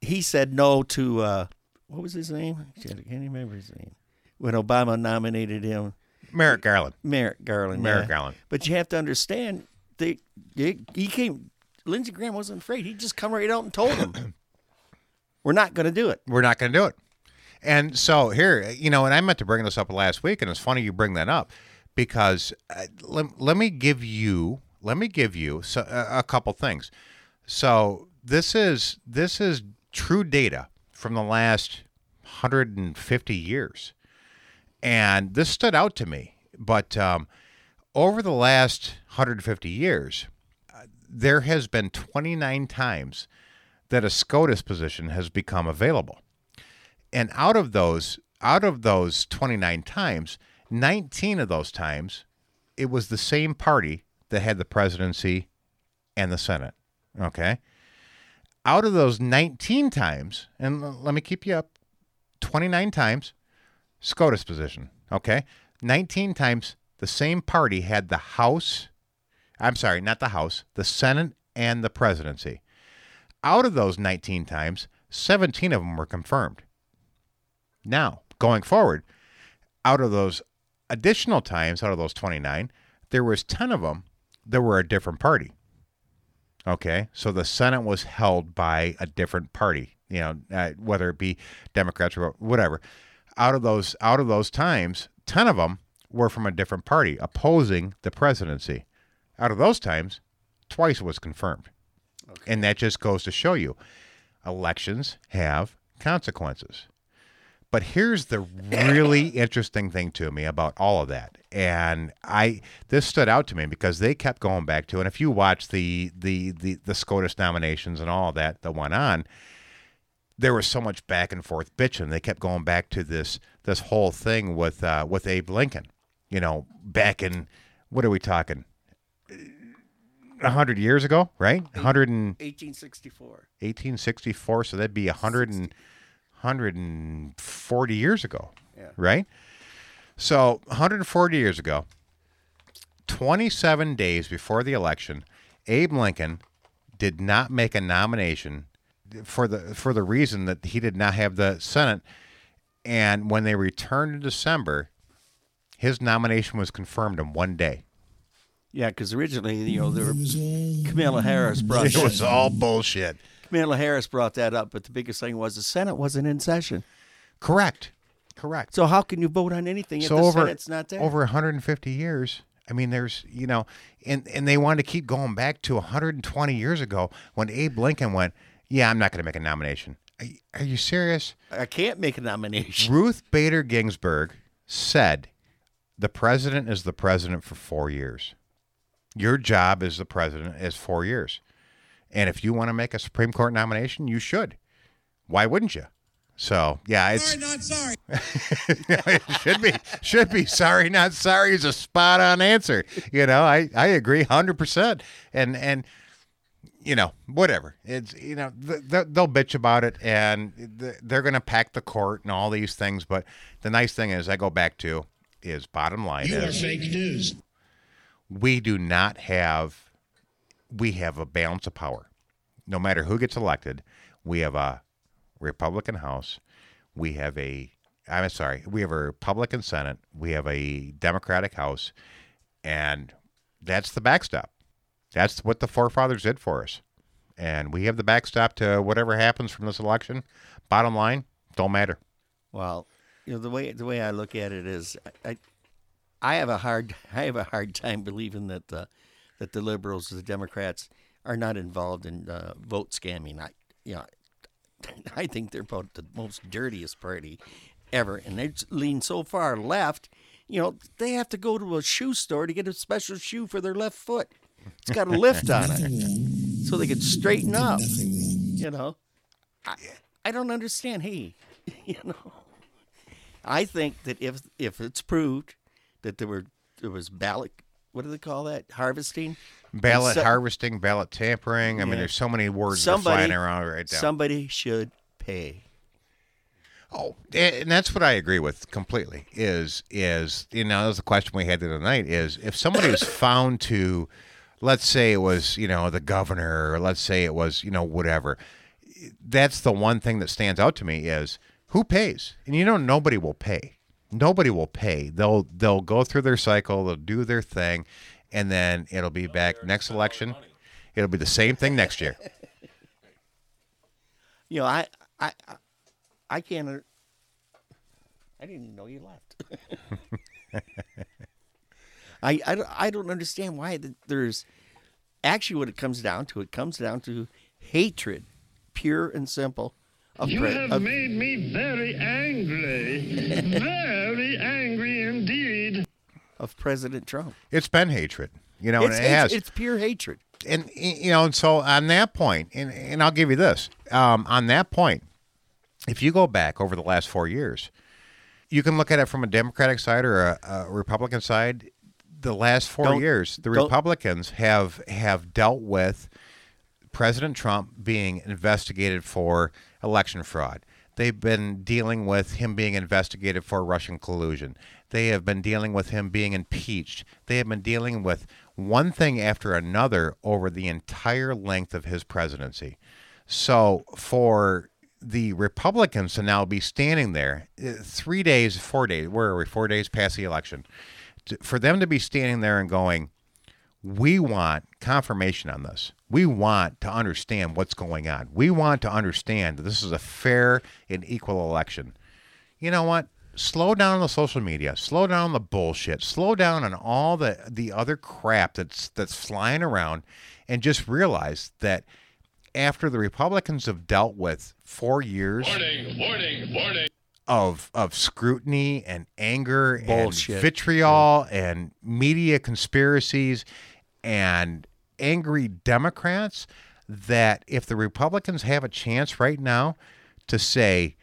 he said no to uh what was his name? I can't remember his name. When Obama nominated him, Merrick Garland. Merrick Garland. Merrick yeah. Garland. But you have to understand they, they he came Lindsey Graham wasn't afraid. He just come right out and told him. We're not going to do it. We're not going to do it. And so here, you know, and I meant to bring this up last week, and it's funny you bring that up because uh, let, let me give you let me give you so, a, a couple things. So this is this is true data from the last 150 years, and this stood out to me. But um, over the last 150 years, uh, there has been 29 times that a SCOTUS position has become available. And out of those, out of those 29 times, 19 of those times, it was the same party that had the presidency and the Senate. Okay. Out of those 19 times, and let me keep you up, 29 times, SCOTUS position. Okay. 19 times, the same party had the House, I'm sorry, not the House, the Senate and the presidency. Out of those 19 times, 17 of them were confirmed. Now, going forward, out of those additional times, out of those 29, there was 10 of them that were a different party. Okay, so the Senate was held by a different party, you know, uh, whether it be Democrats or whatever. Out of those, out of those times, ten of them were from a different party opposing the presidency. Out of those times, twice was confirmed, and that just goes to show you, elections have consequences. But here's the really interesting thing to me about all of that. And I this stood out to me because they kept going back to and if you watch the the the, the SCOTUS nominations and all that that went on, there was so much back and forth bitching. They kept going back to this this whole thing with uh, with Abe Lincoln. You know, back in what are we talking? A hundred years ago, right? Hundred and 1864. 1864, so that'd be 100 and, 140 years ago, Yeah. right? So 140 years ago, 27 days before the election, Abe Lincoln did not make a nomination for the for the reason that he did not have the Senate, and when they returned in December, his nomination was confirmed in one day. Yeah, because originally, you know, there were, Kamala Harris brought It was all bullshit. Kamala Harris brought that up, but the biggest thing was the Senate wasn't in session. Correct. Correct. So how can you vote on anything if the over Senate's not there? over 150 years i mean there's you know and and they wanted to keep going back to 120 years ago when abe lincoln went yeah i'm not going to make a nomination. Are you, are you serious? I can't make a nomination. ruth bader ginsburg said the president is the president for four years. Your job as the president is four years. And if you want to make a supreme court nomination you should. Why wouldn't you? So yeah it's sorry, not sorry. it should be should be. Sorry not sorry is a spot on answer. You know i i agree 100% and and you know whatever. It's you know th- th- they'll bitch about it and th- they're going to pack the court and all these things but the nice thing is i go back to is bottom line You are is fake news. we do not have we have a balance of power. No matter who gets elected we have a republican house we have a i'm sorry we have a republican senate we have a democratic house and that's the backstop that's what the forefathers did for us and we have the backstop to whatever happens from this election bottom line don't matter Well, you know the way the way I look at it is, I, I have a hard I have a hard time believing that the that the liberals, the Democrats, are not involved in uh, vote scamming. I you know, I think they're about the most dirtiest party ever, and they lean so far left. You know, they have to go to a shoe store to get a special shoe for their left foot. It's got a lift on it, so they could straighten up. You know, I, I don't understand. Hey, you know. I think that if if it's proved that there were there was ballot what do they call that harvesting ballot so- harvesting ballot tampering i mean there's so many words somebody flying around right now somebody should pay. Oh, and that's what I agree with completely. Is is you know that was the question we had the other night. Is if somebody was found to, let's say it was you know the governor, or let's say it was you know whatever. That's the one thing that stands out to me is who pays, and you know nobody will pay. Nobody will pay. They'll they'll go through their cycle. They'll do their thing, and then it'll be back next election. It'll be the same thing next year. You know, I I I- I can't. I didn't even know you left. I, I, don't- I don't understand why there's actually what it comes down to. It comes down to hatred, pure and simple. Of You pre- have of- made me very angry. very angry indeed. of President Trump. It's been hatred, you know, it's, and it has. it's pure hatred. and you know, and so on that point, and, and I'll give you this. Um, on that point, if you go back over the last four years, you can look at it from a Democratic side or a, a Republican side. The last 4 Don't- years, the Republicans have have dealt with President Trump being investigated for election fraud. They've been dealing with him being investigated for Russian collusion. They have been dealing with him being impeached. They have been dealing with one thing after another over the entire length of his presidency. So for the Republicans to now be standing there uh, three days, four days, where are we? Four days past the election. For them to be standing there and going, we want confirmation on this. We want to understand what's going on. We want to understand that this is a fair and equal election. You know what? Slow down on the social media. Slow down the bullshit. Slow down on all the the other crap that's that's flying around and just realize that after the Republicans have dealt with 4 years Warning, warning, warning. Of of scrutiny and anger Bullshit. and vitriol and media conspiracies and angry Democrats that if the Republicans have a chance right now to say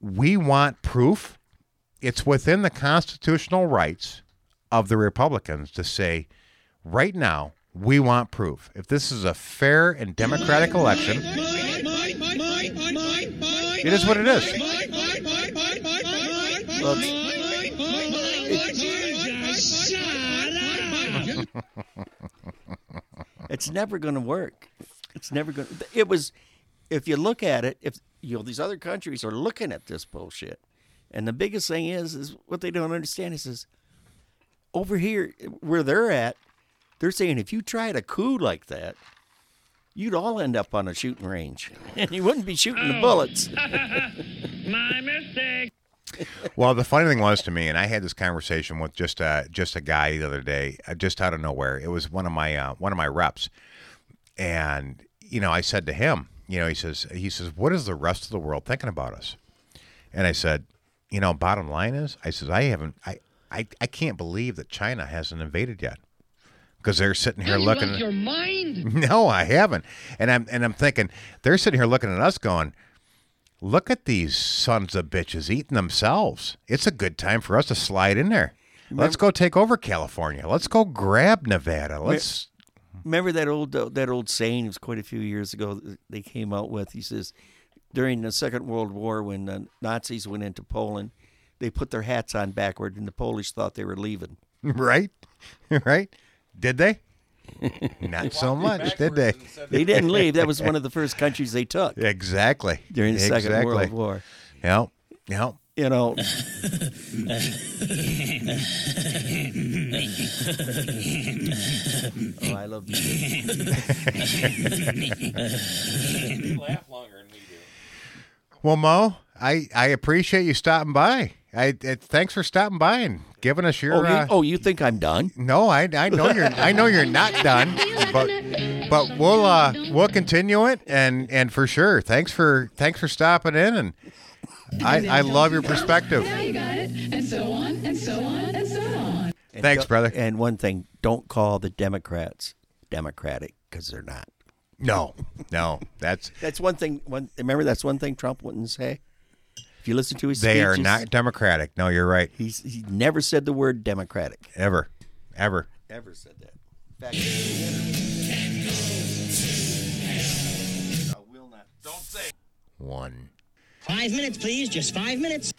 we want proof, it's within the constitutional rights of the Republicans to say right now we want proof. If this is a fair and democratic election, it is what it is. Well, it's- it's never going to work. It's never going. to It was, if you look at it, if you know these other countries are looking at this bullshit, and the biggest thing is, is what they don't understand is, is over here where they're at, they're saying if you tried a coup like that, you'd all end up on a shooting range, and you wouldn't be shooting the bullets. My mistake. Well, the funny thing was to me, and I had this conversation with just a just a guy the other day, uh, just out of nowhere. It was one of my uh, one of my reps, and you know, I said to him, you know, he says he says, "What is the rest of the world thinking about us?" And I said, you know, bottom line is, I says, I haven't, I, I, I can't believe that China hasn't invaded yet, because they're sitting here You looking. lost your mind? No, I haven't. And I'm and I'm thinking they're sitting here looking at us going, "Look at these sons of bitches eating themselves. It's a good time for us to slide in there. Let's go take over California. Let's go grab Nevada. Let's Remember that old uh, that old saying? It was quite a few years ago. that They came out with. He says, during the Second World War, when the Nazis went into Poland, they put their hats on backward, and the Polish thought they were leaving. right, right. Did they? Not so much, did they? They didn't leave. That was one of the first countries they took Exactly. during the Second. World War. Yep. Yep. You know, oh, I love you. laugh longer than we do. Well, Mo, I I appreciate you stopping by. I, I thanks for stopping by and giving us your. Oh, you, uh, oh, you think I'm done? No, I, I know you're I know you're not done, but but we'll uh we'll continue it and and for sure. Thanks for thanks for stopping in and I I love your perspective. Now you got it, and so on, and so on, and so on. And Thanks, brother. And one thing, don't call the Democrats Democratic because they're not. No, no, that's That's one thing. One remember that's one thing Trump wouldn't say. If you listen to his they are not democratic. No, you're right. He's he never said the word Democratic. Ever, ever. Ever said that. In fact, I will not. One. Five minutes, please. Just five minutes.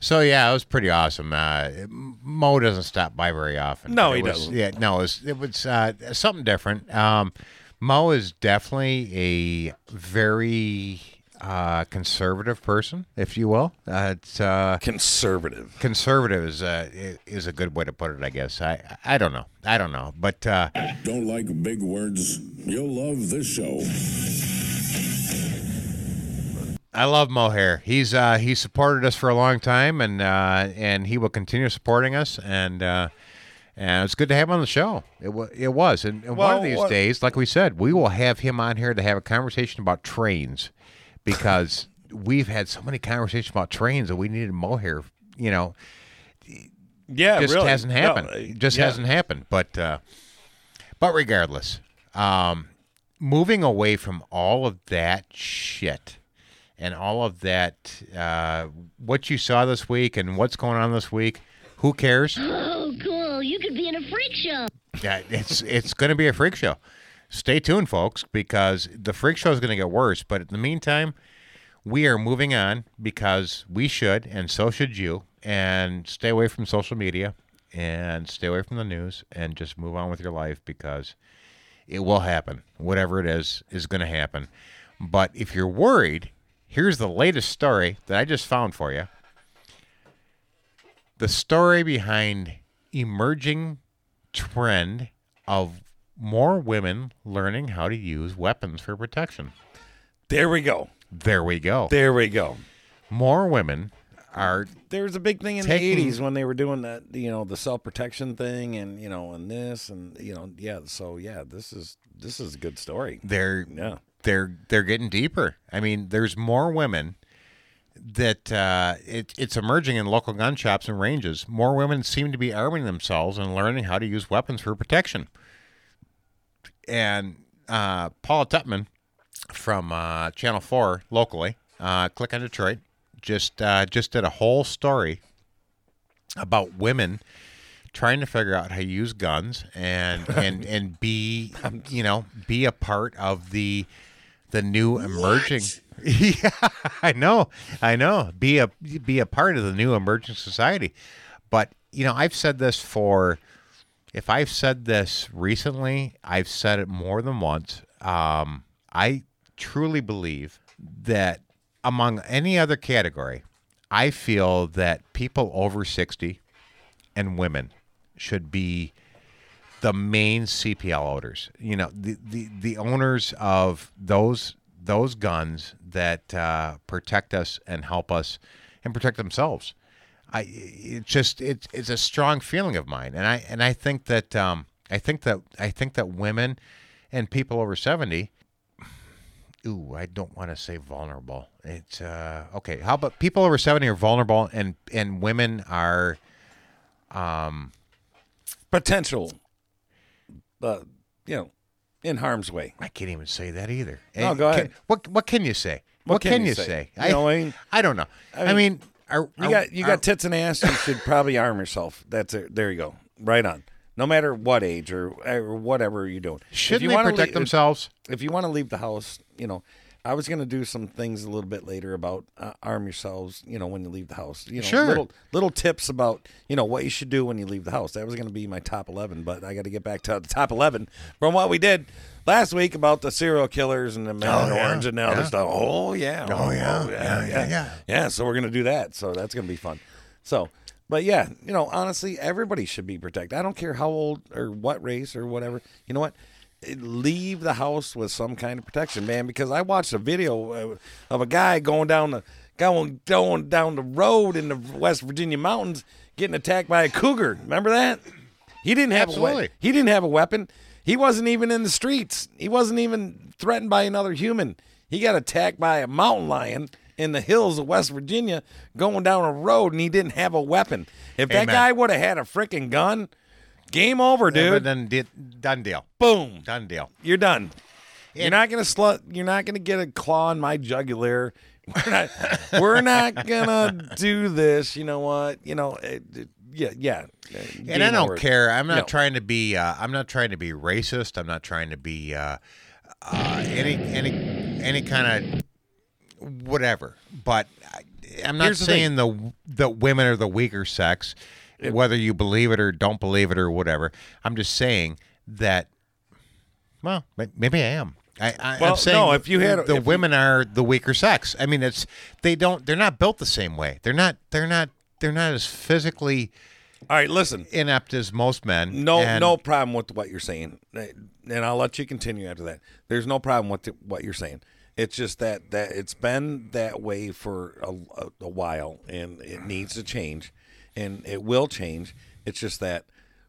So yeah, it was pretty awesome. Uh, Mo doesn't stop by very often. No, It he was- doesn't. Yeah, no, it was, it was uh, something different. Um, Mo is definitely a very uh, conservative person, if you will. Uh, it's uh, Conservative. conservative is uh, is a good way to put it, I guess. I I don't know. I don't know, but uh, Don't like big words? You'll love this show. I love Mohair. He's uh, he supported us for a long time, and uh, and he will continue supporting us. And uh, and it's good to have him on the show. It was it was, and, and one of these what- days, like we said, we will have him on here to have a conversation about trains, because we've had so many conversations about trains that we needed Mohair. You know, Yeah, just really. hasn't happened. uh, it just yeah. hasn't happened. But uh, but regardless, um, moving away from all of that shit and all of that, uh, what you saw this week and what's going on this week, who cares? Oh, cool. You could be in a freak show. Yeah, it's it's going to be a freak show. Stay tuned, folks, because the freak show is going to get worse. But in the meantime, we are moving on because we should, and so should you. And stay away from social media and stay away from the news and just move on with your life because it will happen. Whatever it is, is going to happen. But if you're worried, here's the latest story that I just found for you the story behind emerging trend of more women learning how to use weapons for protection. There we go. There we go. There we go. More women are There was a big thing in Taking- the '80s when they were doing that, you know, the self protection thing, and you know, and this, and you know, yeah. So yeah, this is this is a good story. they're Yeah. they're they're getting deeper. I mean, there's more women that uh, it, it's emerging in local gun shops and ranges. More women seem to be arming themselves and learning how to use weapons for protection. And uh, Paula Tutman from uh, Channel Four locally, uh, Click on Detroit, just uh, just did a whole story about women trying to figure out how to use guns and and and be you know be a part of the the new emerging yeah i know i know. Be a be a part of the new emerging society. But you know i've said this for if i've said this recently i've said it more than once um, i truly believe that among any other category i feel that people over 60 and women should be the main CPL owners. You know, the, the, the owners of those those guns that uh, protect us and help us and protect themselves. I it just it, it's a strong feeling of mine, and I and I think that um, I think that I think that women and people over seventy. Ooh, I don't want to say vulnerable. It's uh, okay. How about people over seventy are vulnerable, and and women are um, Potential, but you know, in harm's way. I can't even say that either. No, go can- ahead. what what can you say? What, can, you say? You know, I mean- I don't know. I I mean, mean, are, You are- got you are- got tits and ass. You should probably arm yourself. That's it. There you go. Right on. No matter what age or, or whatever you're doing. If shouldn't you they wanna protect lea- themselves? If you want to leave the house, you know, I was going to do some things a little bit later about uh, arm yourselves. You know, when you leave the house. You know, Sure. Little little tips about you know what you should do when you leave the house. That was going to be my top eleven, but I got to get back to the top eleven from what we did last week about the serial killers and the man Oh, yeah. orange and all Yeah. this stuff. Oh yeah. Oh, yeah. yeah. Yeah, yeah, yeah. Yeah, so we're gonna do that. So that's gonna be fun. So, but yeah, you know, honestly, everybody should be protected. I don't care how old or what race or whatever. You know what? Leave the house with some kind of protection, man. Because I watched a video uh, of a guy going down the going going down the road in the West Virginia mountains, getting attacked by a cougar. Remember that? He didn't have a Absolutely. we- he didn't have a weapon. He wasn't even in the streets. He wasn't even threatened by another human. He got attacked by a mountain lion in the hills of West Virginia going down a road and he didn't have a weapon. If that Amen. guy would have had a freaking gun, game over, dude. but then di- done deal. Boom. Done deal. You're done. You're not gonna slut. You're not gonna get a claw in my jugular. We're not. we're not gonna do this. You know what? You know. It, it- yeah. Yeah. And I don't care. I'm not No. trying to be. Uh, I'm not trying to be racist. I'm not trying to be uh, uh, any any any kind of whatever. But I, I'm not Here's saying the the women are the weaker sex, whether you believe it or don't believe it or whatever. I'm just saying that. Well, maybe I am. I, I, Well, I'm saying no, if you had- the if you- women are the weaker sex. I mean, it's they don't. They're not built the same way. They're not. They're not. They're not as physically All right. Listen. inept as most men. No, and- no problem with what you're saying, eh, and I'll let you continue after that. There's no problem with the, what you're saying. It's just that that it's been that way for a, a, a while, and it needs to change, and it will change. It's just that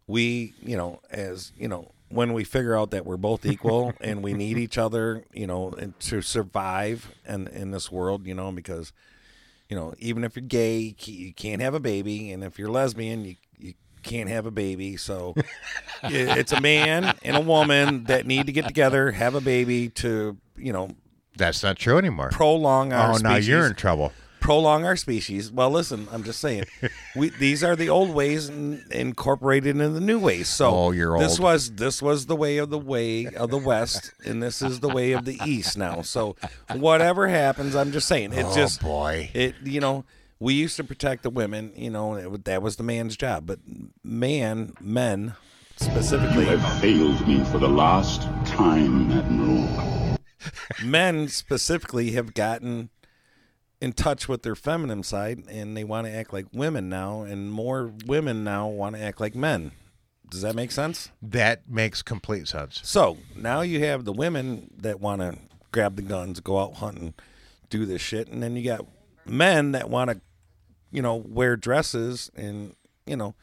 we, you know, as you know, when we figure out that we're both equal and we need each other, you know, and to survive in in this world, you know, because you know, even if you're gay, you can't have a baby, and if you're lesbian, you you can't have a baby. So it's a man and a woman that need to get together, have a baby to you know That's not true anymore. prolong our oh, species. now you're in trouble. Prolong our species. Well, listen, I'm just saying, we these are the old ways in, incorporated into the new ways. So Oh, you're this old. was this was the way of the way of the West, and this is the way of the East now. So whatever happens, I'm just saying, it Oh, just boy. it you know. We used to protect the women, you know, it, that was the man's job. But man, men specifically, You have failed me for the last time, Admiral. men specifically have gotten in touch with their feminine side and they want to act like women now and more women now want to act like men Does that make sense? That makes complete sense. So now you have the women that want to grab the guns, go out hunting, do this shit, and then you got men that want to, you know, wear dresses and you know,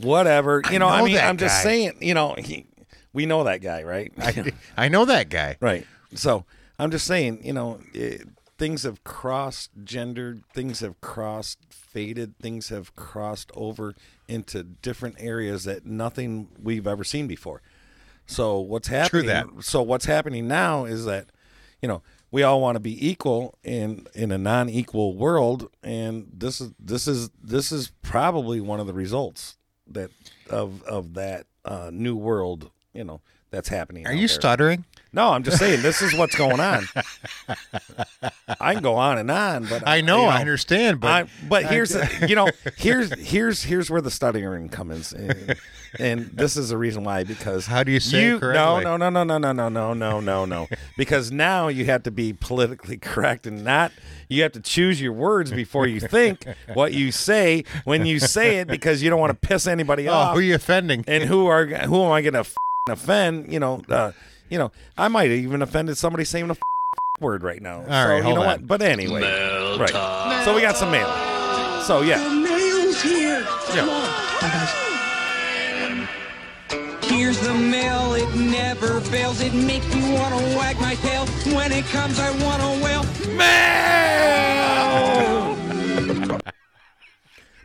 whatever. You I know, I mean, I'm just saying. You know, he, we know that guy, right? I, I know that guy. Right. So I'm just saying, you know, it, things have crossed gendered, things have crossed faded, things have crossed over into different areas that nothing we've ever seen before. So what's happening? that. So what's happening now is that, you know, we all want to be equal in in a non-equal world, and this is this is this is probably one of the results that of of that uh, new world. You know, that's happening. Are you there. stuttering? No, I'm just saying this is what's going on. I can go on and on, but I know, you I understand, but I, but here's the, you know here's here's here's where the stuttering comes in, and this is the reason why because How do you say it you, correctly? No, no, no, no, no, no, no, no, no, no, because now you have to be politically correct and not. You have to choose your words before you think what you say when you say it because you don't want to piss anybody Oh, off who are you offending? and who are who am I going to offend? You know, uh, you know, I might have even offended somebody saying a word right now. so right, you hold know on. what? But anyway, right. So we got some mail. So yeah, The mail's here. Come yeah. Here's the mail, it never fails. It makes me want to wag my tail. When it comes, I want to wail.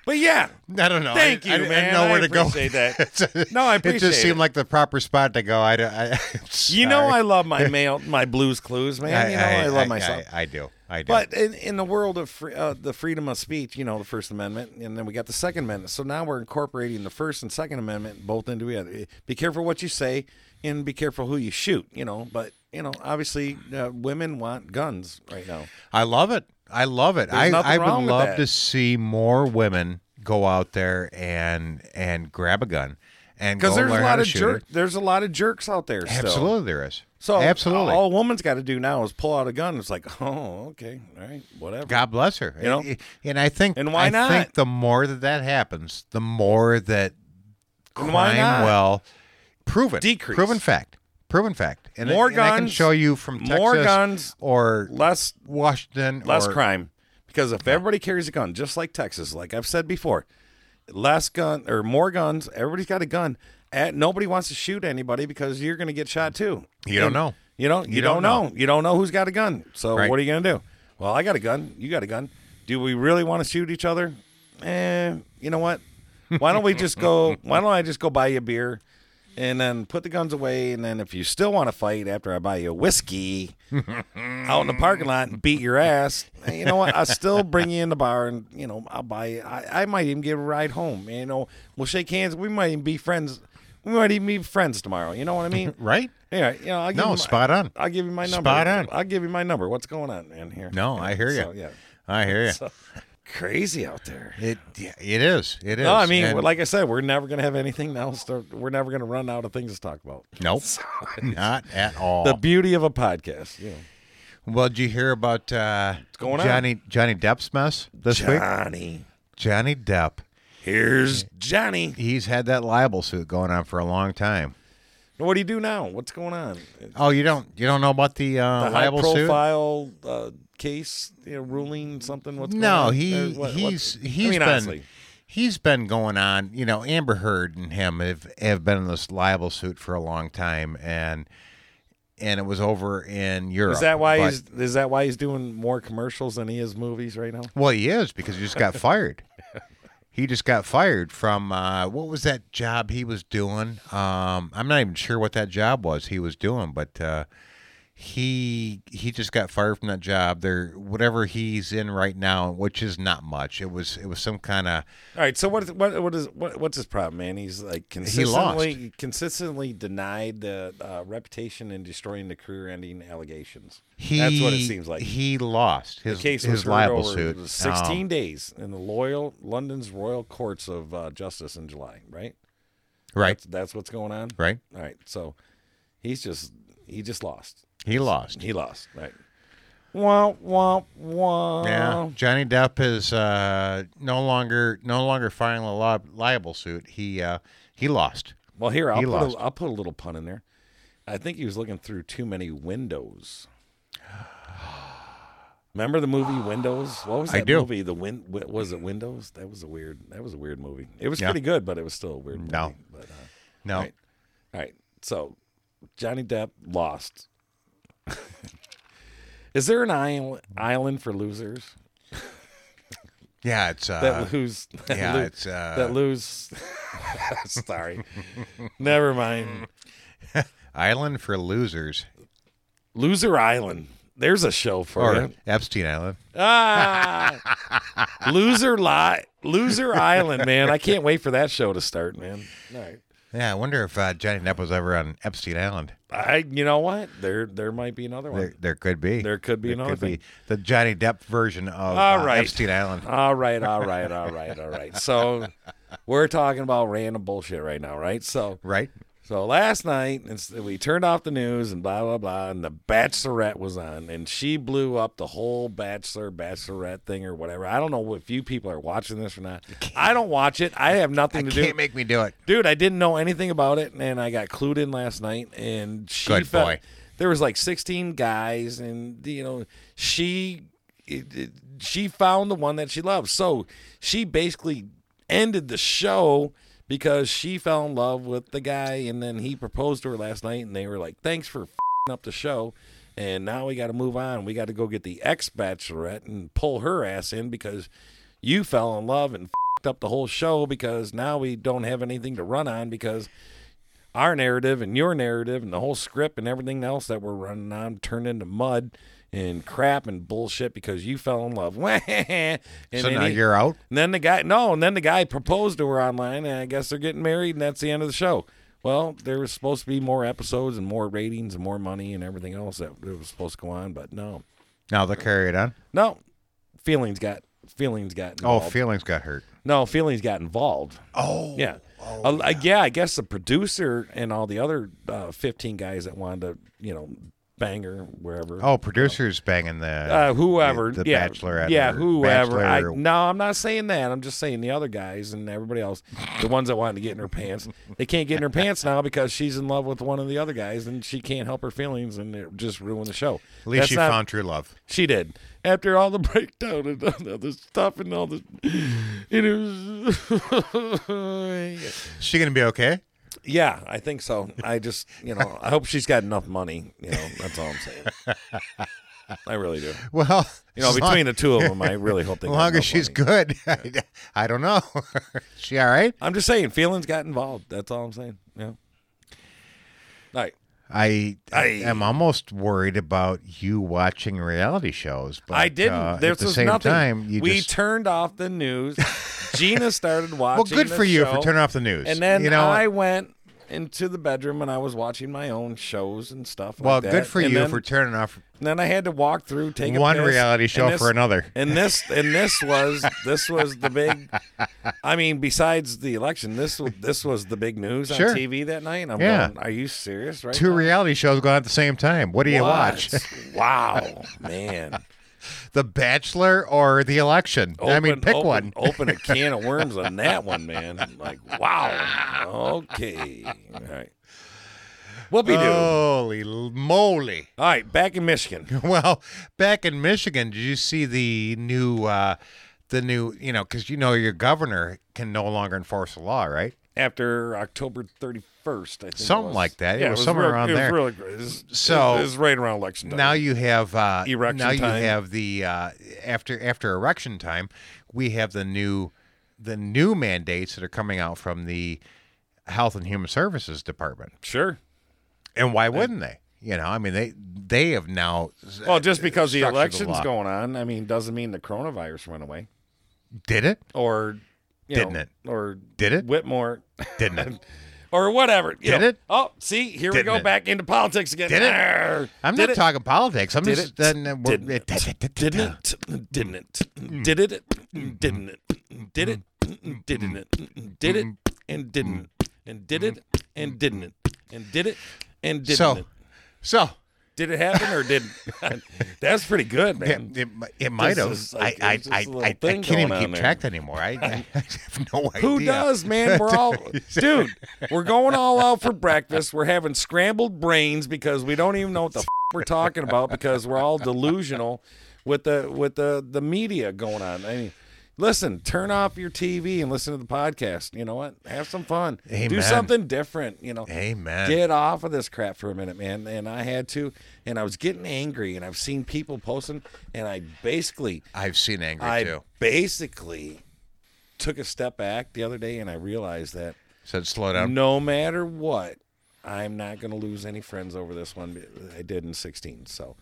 But yeah, I don't know. Thank I, you, I, man. know where I to go. that. No, I appreciate It just seemed it. like the proper spot to go. I, I you know. I love my mail, my Blues Clues, man. you know I, love myself. I, I do. I do. But in, in the world of free, uh, the freedom of speech, you know, the First Amendment, and then we got the Second Amendment. So now we're incorporating the First and Second Amendment both into it. Be careful what you say, and be careful who you shoot. You know, but you know, obviously, uh, women want guns right now. I love it. I love it. There's I, I would love that. to see more women go out there and and grab a gun and Because there's a lot of jerk. There's a lot of jerks out there. Absolutely, there is. So absolutely. all a woman's got to do now is pull out a gun. It's like, oh, okay, all right, whatever. God bless her. You know? and I think And why I not? think the more that that happens, the more that crime will proven Decrease. proven fact proven fact. And More and I can show you from Texas more guns, or less Washington less or, crime. Because if everybody carries a gun, just like Texas, like I've said before, less gun or more guns, everybody's got a gun. And nobody wants to shoot anybody because you're going to get shot too. You don't know. You don't. You, You don't, don't know. You don't know who's got a gun. So Right. what are you going to do? Well, I got a gun. You got a gun. Do we really want to shoot each other? Eh, you know what? Why don't we just go? Why don't I just go buy you a beer, and then put the guns away, and then if you still want to fight after I buy you a whiskey out in the parking lot and beat your ass, you know what? I'll still bring you in the bar, and you know I'll buy. You, I I might even give a ride home. You know, we'll shake hands. We might even be friends. We might even be friends tomorrow. You know what I mean? right? Yeah, you know, I'll give No, you my, spot on. I'll give you my number. Spot on. I'll give you my number. What's going on in here? No, I hear you. So, yeah, I hear you. So, crazy out there. It yeah, it is. It is. No, I mean, And- like I said, we're never going to have anything else. To, we're never going to run out of things to talk about. nope, not at all. The beauty of a podcast. You know. well, did you hear about uh, going on? Johnny Johnny Depp's mess this week? Johnny. Johnny Depp. Here's Johnny. He's had that libel suit going on for a long time. What do you do now? What's going on? Oh, you don't you don't know about the, uh, the high libel suit? profile uh, case, you know, ruling something. What's No, on? he what, he's what's, he's I mean, been honestly. he's been going on. You know, Amber Heard and him have have been in this libel suit for a long time, and and it was over in Europe. Is that why but- he's is that why he's doing more commercials than he is movies right now? Well, he is because he just got fired. He just got fired from uh, what was that job he was doing? Um, I'm not even sure what that job was he was doing, but uh, he he just got fired from that job. There, whatever he's in right now, which is not much. It was it was some kind of All right, so what is what what is what, what's his problem, man? He's like He lost. consistently consistently denied the uh, reputation and destroying the career-ending allegations. he. That's what it seems like. he lost his the case his libel over suit. 16 Um, days in the loyal London's Royal Courts of uh, Justice in July, right? right, That's, that's what's going on. right. All right, so he's just he just lost. He lost. He lost. Right. Wah wah wah. Yeah, Johnny Depp is uh, no longer no longer filing a li- libel suit. He uh, He lost. Well, here I'll He put lost. a, I'll put a little pun in there. I think he was looking through too many windows. Remember the movie Windows? What was I that do. movie? The win was it Windows? That was a weird. That was a weird movie. It was Yeah. pretty good, but it was still a weird. Movie. No. but, uh, No. All right. All right. So Johnny Depp lost. Is there an island island for losers Yeah, it's uh, that lose? That yeah, it's, uh, that lose. Sorry, never mind. Island for Losers Loser Island. There's a show for or you. Epstein Island. Ah, loser lie, loser island, man. I can't wait for that show to start, man. All right. Yeah, I wonder if uh, Johnny Depp was ever on Epstein Island. I, you know what? There, there might be another one. There, there could be. There could be another could be the Johnny Depp version of All uh, right. Epstein Island. All right, all right, all right, all right. So we're talking about random bullshit right now, right? So Right? So last night, we turned off the news and blah blah blah, and the Bachelorette was on, and she blew up the whole Bachelor Bachelorette thing or whatever. I don't know if you people are watching this or not. I don't watch it. I have nothing I to do. can't make me do it. Dude, I didn't know anything about it, and I got clued in last night. And she Good felt- boy. There was like 16 guys, and you know she it, it- she found the one that she loves. So she basically ended the show because she fell in love with the guy, and then he proposed to her last night, and they were like, "Thanks for up the show." And now we got to move on. We got to go get the ex bachelorette and pull her ass in because you fell in love and up the whole show because now we don't have anything to run on because our narrative and your narrative and the whole script and everything else that we're running on turned into mud and crap and bullshit because you fell in love. and So then now he- you're out? And then the guy, no, and then the guy proposed to her online, and I guess they're getting married, and that's the end of the show. Well, there was supposed to be more episodes and more ratings and more money and everything else that it was supposed to go on, but no, Now they'll carry it on. no, feelings got feelings got Oh, feelings got hurt. No, feelings got involved. Oh, yeah. Uh, I- yeah, I guess the producer and all the other uh, 15 guys that wanted to, you know, bang her wherever. Oh, producers banging the Uh, whoever, the, the yeah, Bachelorette. yeah, whoever. I, no, I'm not saying that. I'm just saying the other guys and everybody else, the ones that wanted to get in her pants, they can't get in her pants now because she's in love with one of the other guys and she can't help her feelings and it just ruined the show. At least That's she not- found true love. She did. After all the breakdown and all the stuff and all the, it was. She gonna be okay? Yeah, I think so. I just, you know, I hope she's got enough money. You know, that's all I'm saying. I really do. Well, You know, as long- between the two of them, I really hope they. As long as she's money. good, I don't know. she all right? I'm just saying, feelings got involved. That's all I'm saying. Yeah. All right. I, I am almost worried about you watching reality shows. But, I didn't. uh, there at the was same nothing. time, you we just turned off the news. Gina started watching. well, good for you for turning off the news. And then you know, I went into the bedroom and I was watching my own shows and stuff. well, like good that. for And you then- for turning off. Then I had to walk through, take a One piss, reality show this- for another. And this, and this was, this was the big. I mean, besides the election, this was this was the big news Sure. on TV that night. I'm Yeah. going, are you serious? Right? Two now? reality shows going at the same time. What do you watch? Wow, man. The Bachelor or the election? I mean, pick open- one. Open a can of worms on that one, man. Like, wow. Okay. All right. What we do? Holy moly! All right, back in Michigan. Well, back in Michigan, did you see the new, uh, the new, you know, because you know your governor can no longer enforce the law, right? After October 31st, I think. Something was. like that. It Yeah, was somewhere real- around it was there. really great. It was, So- it was right around election time. Now you have uh, Erection now you have the uh, after after erection time, we have the new the new mandates that are coming out from the Health and Human Services Department. Sure. And why wouldn't they? You know, I mean, they they have now. Well, just because the election's law. going on, I mean, doesn't mean the coronavirus went away. Did it? Or, you Didn't know, it? Or Did it? Whitmer. Didn't it? or whatever. you Did know. it? Oh, see, here Didn't we go it? back into politics again. Did it? Arr. I'm Did not it? talking politics. I'm Did just it? uh, Didn't it? Didn't it? Didn't it? Did it? Didn't it? Did it? Didn't it? Did it? And didn't it? And did it? And didn't it? And did it? And didn't So, it? so Did it happen or did? That's pretty good, man. It, it, it might have. Is I, I, I, I, can't even keep there. track anymore. I, I have no idea. Who does, man? We're all, dude. We're going all out for breakfast. We're having scrambled brains because we don't even know what the f- we're talking about because we're all delusional with the with the the media going on. I mean, listen, turn off your TV and listen to the podcast. You know what? Have some fun. Do something different. You know. Amen. Get off of this crap for a minute, man. And I had to, and I was getting angry, and I've seen people posting, and I basically I've seen angry I too. basically took a step back the other day and I realized that Said slow down. no matter what, I'm not going to lose any friends over this one. I did in 16. So,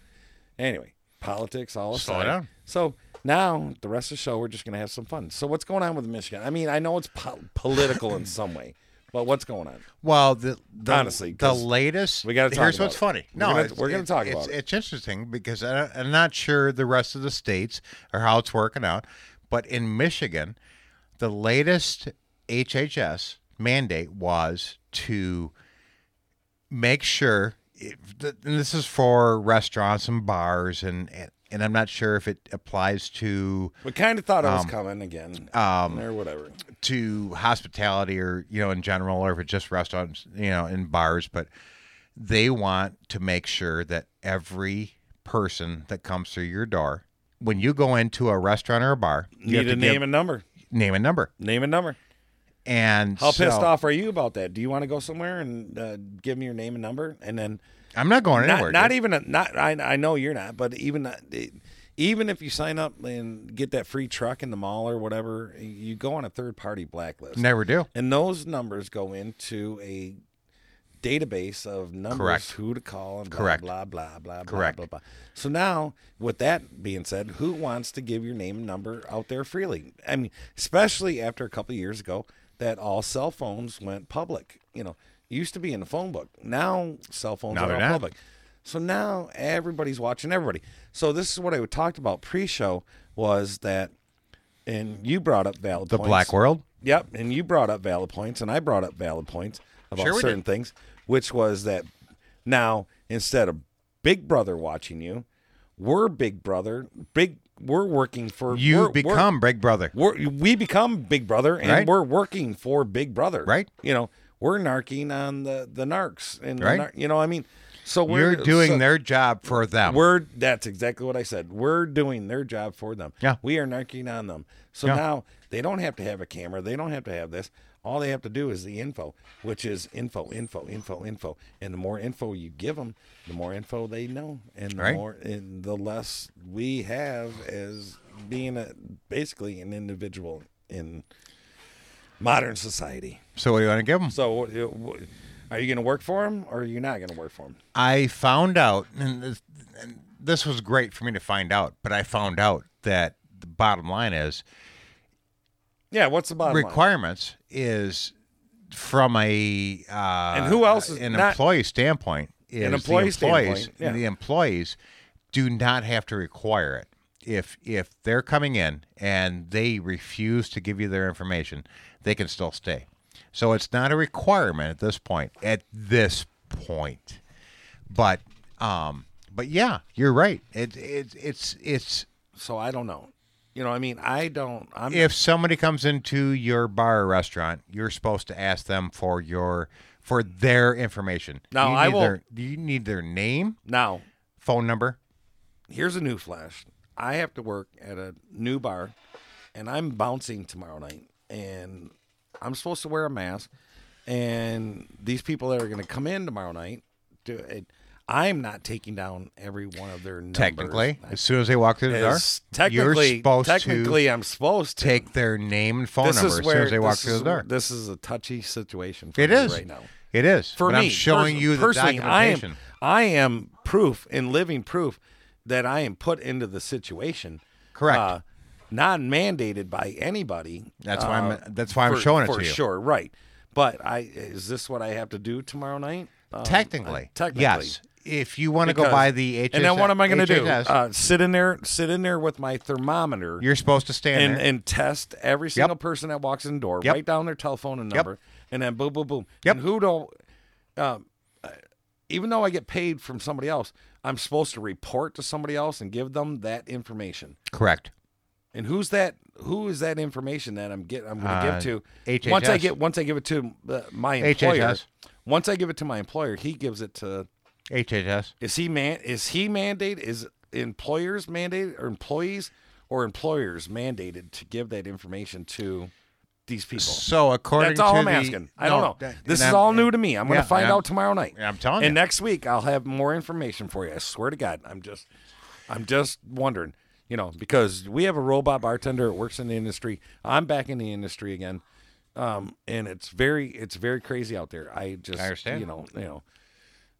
anyway, politics all Slow aside. down. So now the rest of the show, we're just going to have some fun. So, what's going on with Michigan? I mean, I know it's po- political in some way, but what's going on? Well, the, the Honestly, the latest. we gotta talk Here's what's it. funny. No, it's- we're gonna talk it's, about it. It's interesting because I, I'm not sure the rest of the states or how it's working out, but in Michigan, the latest HHS mandate was to make sure. If, and this is for restaurants and bars, and, and and I'm not sure if it applies to We kind of thought it was Um, coming again, um, or whatever. to hospitality or you know in general or if it's just restaurants you know in bars but they want to make sure that every person that comes through your door when you go into a restaurant or a bar you have Need to a name give- and number. name and number Name and number. and How pissed off are you about that? Do you want to go somewhere and uh, give me your name and number, and then i'm not going anywhere not dude. even a, not I, I know you're not, but even uh, not- it- even if you sign up and get that free truck in the mall or whatever, you go on a third party blacklist. never do And those numbers go into a database of numbers Correct. who to call and blah Correct. blah blah blah Correct. blah blah blah. So now, with that being said, who wants to give your name and number out there freely? I mean, especially after a couple years ago that all cell phones went public. You know, it used to be in the phone book. Now cell phones Now are all public. So now everybody's watching everybody. So this is what I talked about pre-show was that, and you brought up valid the points. black world Yep, and you brought up valid points, and I brought up valid points about Sure certain did. things, which was that now instead of Big Brother watching you, we're Big Brother. Big, we're working for you we're- we're- become big brother we're, we become Big Brother, and Right. we're working for Big Brother. Right. You know, we're narking on the the narcs, and Right. nar- you know, what I mean, so we're you're doing so- their job for them we're that's exactly what I said. We're doing their job for them. Yeah. We are narking on them. So Yeah. now they don't have to have a camera. They don't have to have this. All they have to do is the info, which is info, info, info, info. And the more info you give them, the more info they know, and the Right. more and the less we have as being a basically an individual in modern society. so what do you want to give them So, are you going to work for them, or are you not going to work for them? I found out, and this, and this was great for me to find out, but I found out that the bottom line is Yeah. What's the bottom line? requirements is from a uh, And who else is an not- employee standpoint is An employee the employees standpoint, yeah. the employees do not have to require it if if they're coming in and they refuse to give you their information they can still stay so it's not a requirement at this point at this point but um but yeah you're right it, it it's it's So I don't know. You know, I mean, I don't. I'm if somebody comes into your bar or restaurant, you're supposed to ask them for your for their information. Now, you I need will- Their, do you need their name, now. phone number? Here's a new flash. I have to work at a new bar, and I'm bouncing tomorrow night, and I'm supposed to wear a mask. And these people that are going to come in tomorrow night, do it, I'm not taking down every one of their numbers. Technically, as soon as they walk through the door, technically, you're supposed technically, I'm supposed to take their name and phone this number as soon as they walk through is- the door. This is a touchy situation for It me is right now. It is. For but me, I'm showing pers- you the personally, I am, documentation. I am proof and living proof that I am put into the situation. Correct. Uh, not mandated by anybody. That's why I'm- uh, that's why I'm for- showing it for to you. sure. Right. But I is this what I have to do tomorrow night? Um, technically, I- technically, yes. If you want to go by the HS, and then what am I going to do? HHS, Uh, sit in there, sit in there with my thermometer. you're supposed to stand and, there. and test every single person that walks in the door. Yep. Write down their telephone and Yep. number, and then boom, boom, boom. Yep. And who don't? Um, uh, even though I get paid from somebody else, I'm supposed to report to somebody else and give them that information. Correct. And who's that? Who is that information that I'm get? I'm going to Uh, give to HHS. once I get once I give it to uh, my employer. HHS. Once I give it to my employer, he gives it to. HHS. Is he man? Is he mandated? Is employers mandated or employees or employers mandated to give that information to these people? So according That's all to I'm the- asking. I no, don't know. that- This is I'm- all new to me. I'm going to find I'm- out tomorrow night. I'm telling and you. next week I'll have more information for you. I swear to God. I'm just, I'm just wondering. You know, because we have a robot bartender that works in the industry. I'm back in the industry again, um, and it's very, it's very crazy out there. I just, I understand. you know, you know,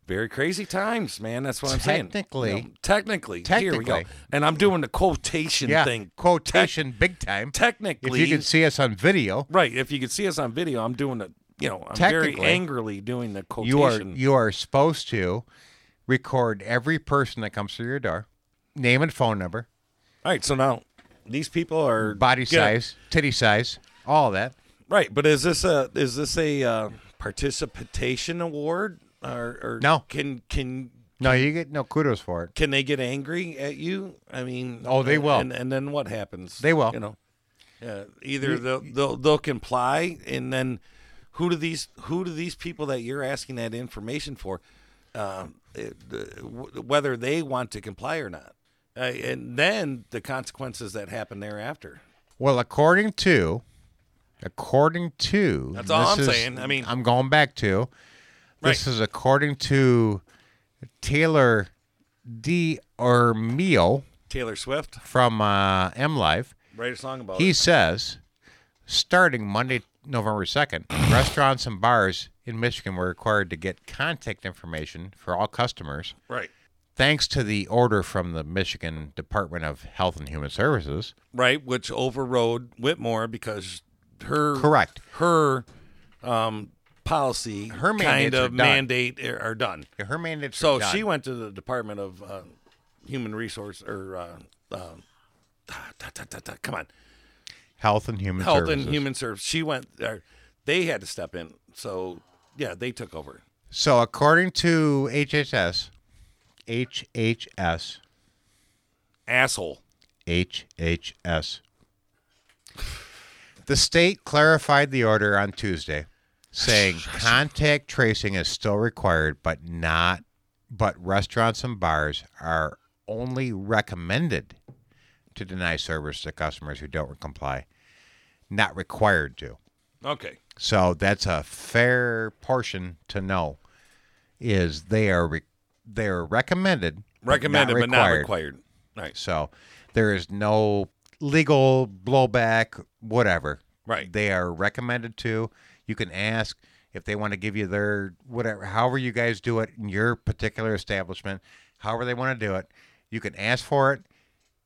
very crazy times, man. That's what I'm saying. Technically- You know, technically, here we go. And I'm doing the quotation Yeah, thing. quotation big time. Technically, If you can see us on video, Right. If you could see us on video, I'm doing the, you know, I'm very angrily doing the quotation. you are you are supposed to record every person that comes through your door, name and phone number, All right. So now these people are body size, titty size, all that. Right. But is this a is this a uh, participation award or, or No. Can can No, you get no kudos for it. can they get angry at you? I mean, Oh, they will. And, and then what happens? They will. You know, uh, either they'll, they'll they'll comply, and then who do these who do these people that you're asking that information for, uh, it, uh, w- whether they want to comply or not, uh, and then the consequences that happen thereafter. Well, according to, according to, That's all I'm is- saying. I mean- I'm going back to. This Right. is according to Taylor D. Ormeo Taylor Swift, from uh, MLive. write a song about He it. says, starting Monday, November 2nd, restaurants and bars in Michigan were required to get contact information for all customers. Right. Thanks to the order from the Michigan Department of Health and Human Services. Right, which overrode Whitmer because her Correct. her um, policy Her kind are of done. mandate are, are done. Yeah, her mandates So are done. she went to the Department of uh, Human Resource or uh, um, da, da, da, come on, Health and Human Health Services. and Human Service. She went. They had to step in. So yeah, they took over. So according to HHS, HHS, Asshole. HHS, the state clarified the order on Tuesday, saying contact tracing is still required, but not, but restaurants and bars are only recommended to deny service to customers who don't comply, not required to. Okay. So that's a fair portion to know. Is they are re- they are recommended, Recommended, but but not not required. required. Right. So there is no legal blowback, whatever. Right. They are recommended to. You can ask if they want to give you their whatever, however you guys do it in your particular establishment, however they want to do it. You can ask for it.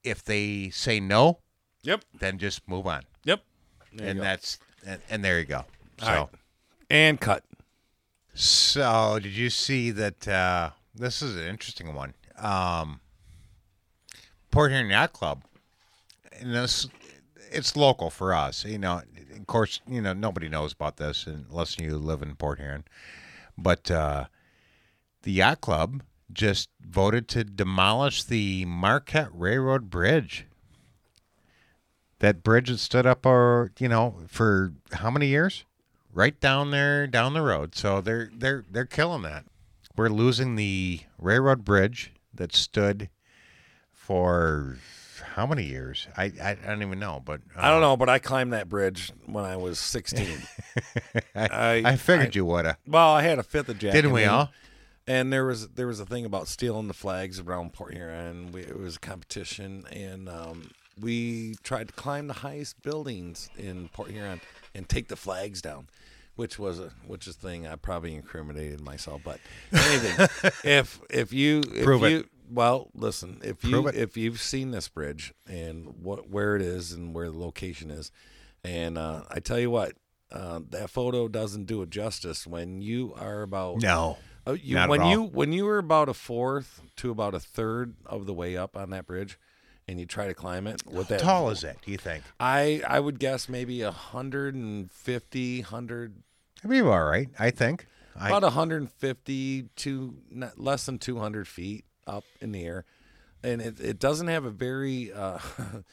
If they say no, Yep. then just move on. Yep. There and go. that's and, and there you go. So. All right. And cut. So, did you see that? Uh, this is an interesting one. Um, Port Huron Yacht Club, and this it's local for us. You know, of course, you know nobody knows about this unless you live in Port Huron. But uh, the yacht club just voted to demolish the Marquette Railroad Bridge. That bridge had stood up, or you know, for how many years? Right down there, down the road. So they're they're they're killing that. We're losing the railroad bridge that stood for how many years? I I, I don't even know, but uh, I don't know, but I climbed that bridge when I was 16. I, I figured you woulda. Well, I had a fifth of Jack. Didn't we all? And there was there was a thing about stealing the flags around Port Huron. We, it was a competition, and um, we tried to climb the highest buildings in Port Huron and take the flags down, which was a which is a thing I probably incriminated myself. But anything, if if you if prove you, it. Well, listen, if you if you've seen this bridge and what where it is and where the location is, and uh, I tell you what, uh, that photo doesn't do it justice when you are about no. Uh, you, when you when you were about a fourth to about a third of the way up on that bridge, and you try to climb it what that how tall is it? do you think i i would guess maybe 150 100 It'd be all right, I think. I, about 150 to less than 200 feet up in the air, and it, it doesn't have a very uh,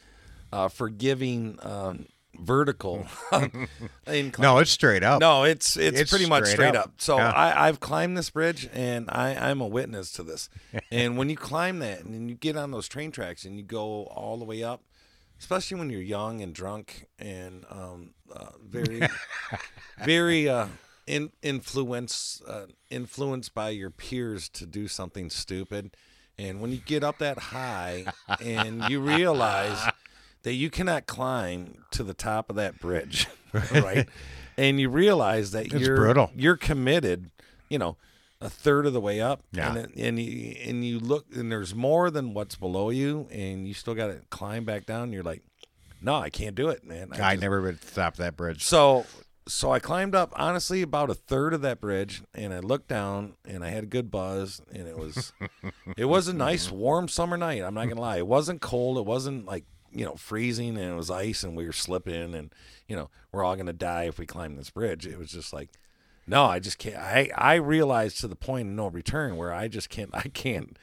uh, forgiving um, vertical No, it's straight up. No, it's it's, it's pretty straight much straight up. up. So yeah. I, I've climbed this bridge, and I, I'm a witness to this. and when you climb that, and you get on those train tracks, and you go all the way up, especially when you're young and drunk and um, uh, very, very uh, in, influence uh, influenced by your peers to do something stupid. And when you get up that high, and you realize that you cannot climb to the top of that bridge, right? and you realize that It's you're brutal. you're committed, you know, a third of the way up, Yeah. and and you and you look and there's more than what's below you, and you still got to climb back down. You're like, no, I can't do it, man. I, just- never would stop that bridge. so so I climbed up honestly about a third of that bridge and I looked down and I had a good buzz and it was it was a nice warm summer night. I'm not gonna lie. It wasn't cold, it wasn't like, you know, freezing and it was ice and we were slipping and you know, we're all gonna die if we climb this bridge. It was just like no, I just can't I, I realized to the point of no return where I just can't I can't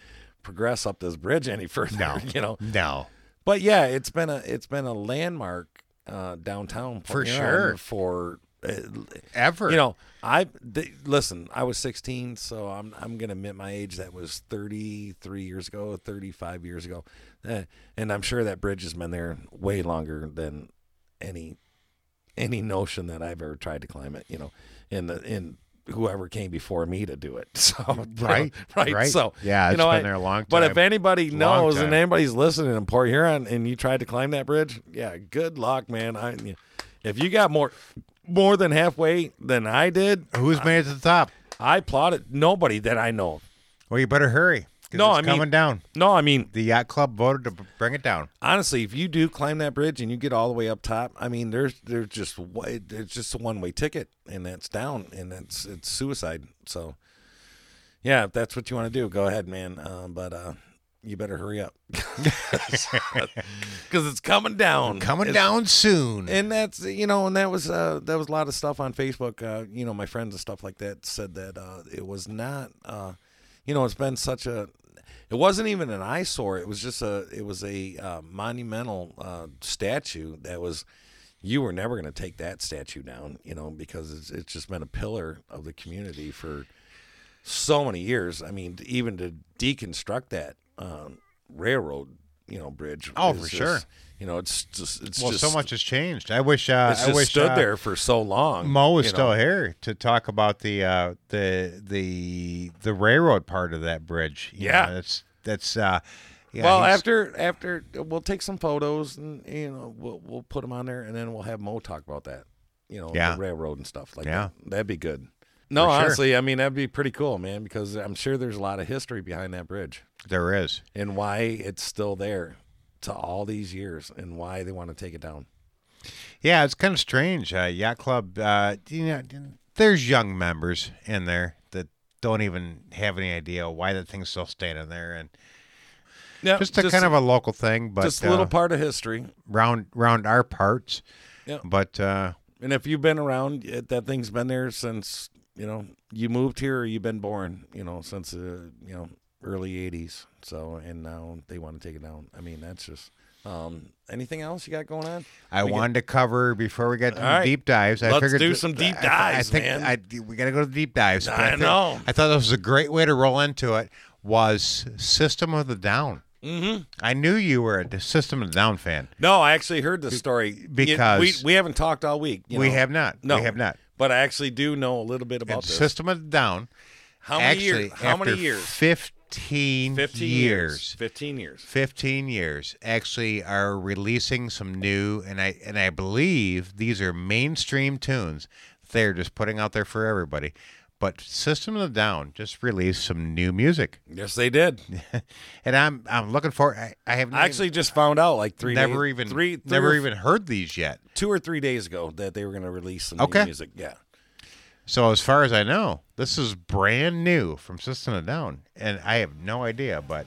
progress up this bridge any further. No. You know. No. But yeah, it's been a it's been a landmark uh, downtown For sure. For uh, Ever. you know, I th- listen. I was 16, so I'm I'm gonna admit my age. That was 33 years ago, 35 years ago, uh, and I'm sure that bridge has been there way longer than any any notion that I've ever tried to climb it. You know, in the in whoever came before me to do it. So Right, right, right. So Yeah, you it's know, been I- there a long time. But if anybody knows and anybody's listening in Port Huron and you tried to climb that bridge, yeah, good luck, man. I if you got more more than halfway than I did, Who's made it to the top? I applauded nobody that I know. Well, you better hurry. No, it's I mean- coming down. No, I mean The yacht club voted to bring it down. honestly, if you do climb that bridge and you get all the way up top, I mean, there's there's just there's just a one way ticket, and that's down, and that's it's suicide. So, yeah, if that's what you want to do, go ahead, man. Um, but uh, you better hurry up because it's coming down, Coming It's- down soon. and that's you know, and that was uh, that was a lot of stuff on Facebook. Uh, you know, my friends and stuff like that said that uh, it was not. Uh, you know, it's been such a. It wasn't even an eyesore. It was just a. It was a uh, monumental uh, statue that was. You were never going to take that statue down, you know, because it's, it's just been a pillar of the community for so many years. I mean, even to deconstruct that um, railroad, you know, bridge. Oh, for just- sure. You know, it's just it's well, just so much has changed. I wish. Uh, I wish stood uh, there for so long. Mo you still know. here to talk about the uh, the the the railroad part of that bridge. You Yeah. know, that's that's. Uh, yeah, well, after after we'll take some photos and you know we'll we'll put them on there and then we'll have Mo talk about that. You know, Yeah. the railroad and stuff like Yeah. that. That'd be good. No, For sure. honestly, I mean that'd be pretty cool, man, because I'm sure there's a lot of history behind that bridge there is. and why it's still there to all these years and why they want to take it down. Yeah, it's kind of strange. Uh, yacht club. Uh, you know, there's young members in there that don't even have any idea why that thing's still standing there, and Yeah, just a kind of a local thing, but just a little uh, part of history. round round our parts. Yeah. But uh, And if you've been around, it, that thing's been there since you know you moved here or you've been born. You know since uh, you know early 80s. So, and now they want to take it down. I mean, that's just. Um, anything else you got going on? I we wanted get... to cover before we get to right. deep dives. I Let's figured do some deep dives, I, I man. think I, we got to go to deep dives. I, I know. I thought this was a great way to roll into it. Was System of the Down? Mm-hmm. I knew you were a System of a Down fan. No, I actually heard the story because we, we haven't talked all week. You know? We have not. No, we have not. But I actually do know a little bit about System of a Down. How many years? How many years? Fifty 15, 15 years. 15 years. 15 years. Actually are releasing some new and I and I believe these are mainstream tunes they're just putting out there for everybody. But System of Down just released some new music. Yes, they did, and I'm I'm looking for. I, I have I actually even, just found out like three never days, even three, three never even heard these yet. Two or three days ago that they were going to release some okay. music. Yeah, so as far as I know this is brand new from System of Down and I have no idea but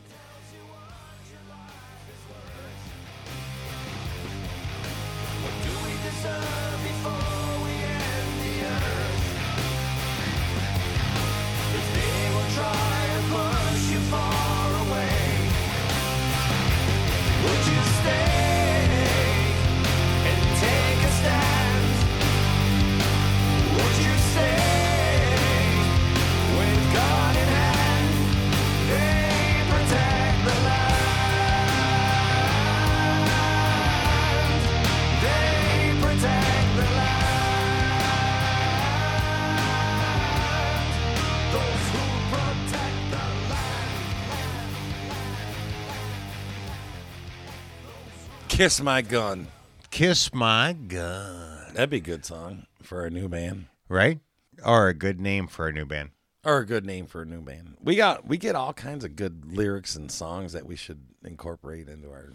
Kiss My Gun. Kiss My Gun. That'd be a good song for a new band. Right? Or a good name for a new band. Or a good name for a new band. We got we get all kinds of good lyrics and songs that we should incorporate into our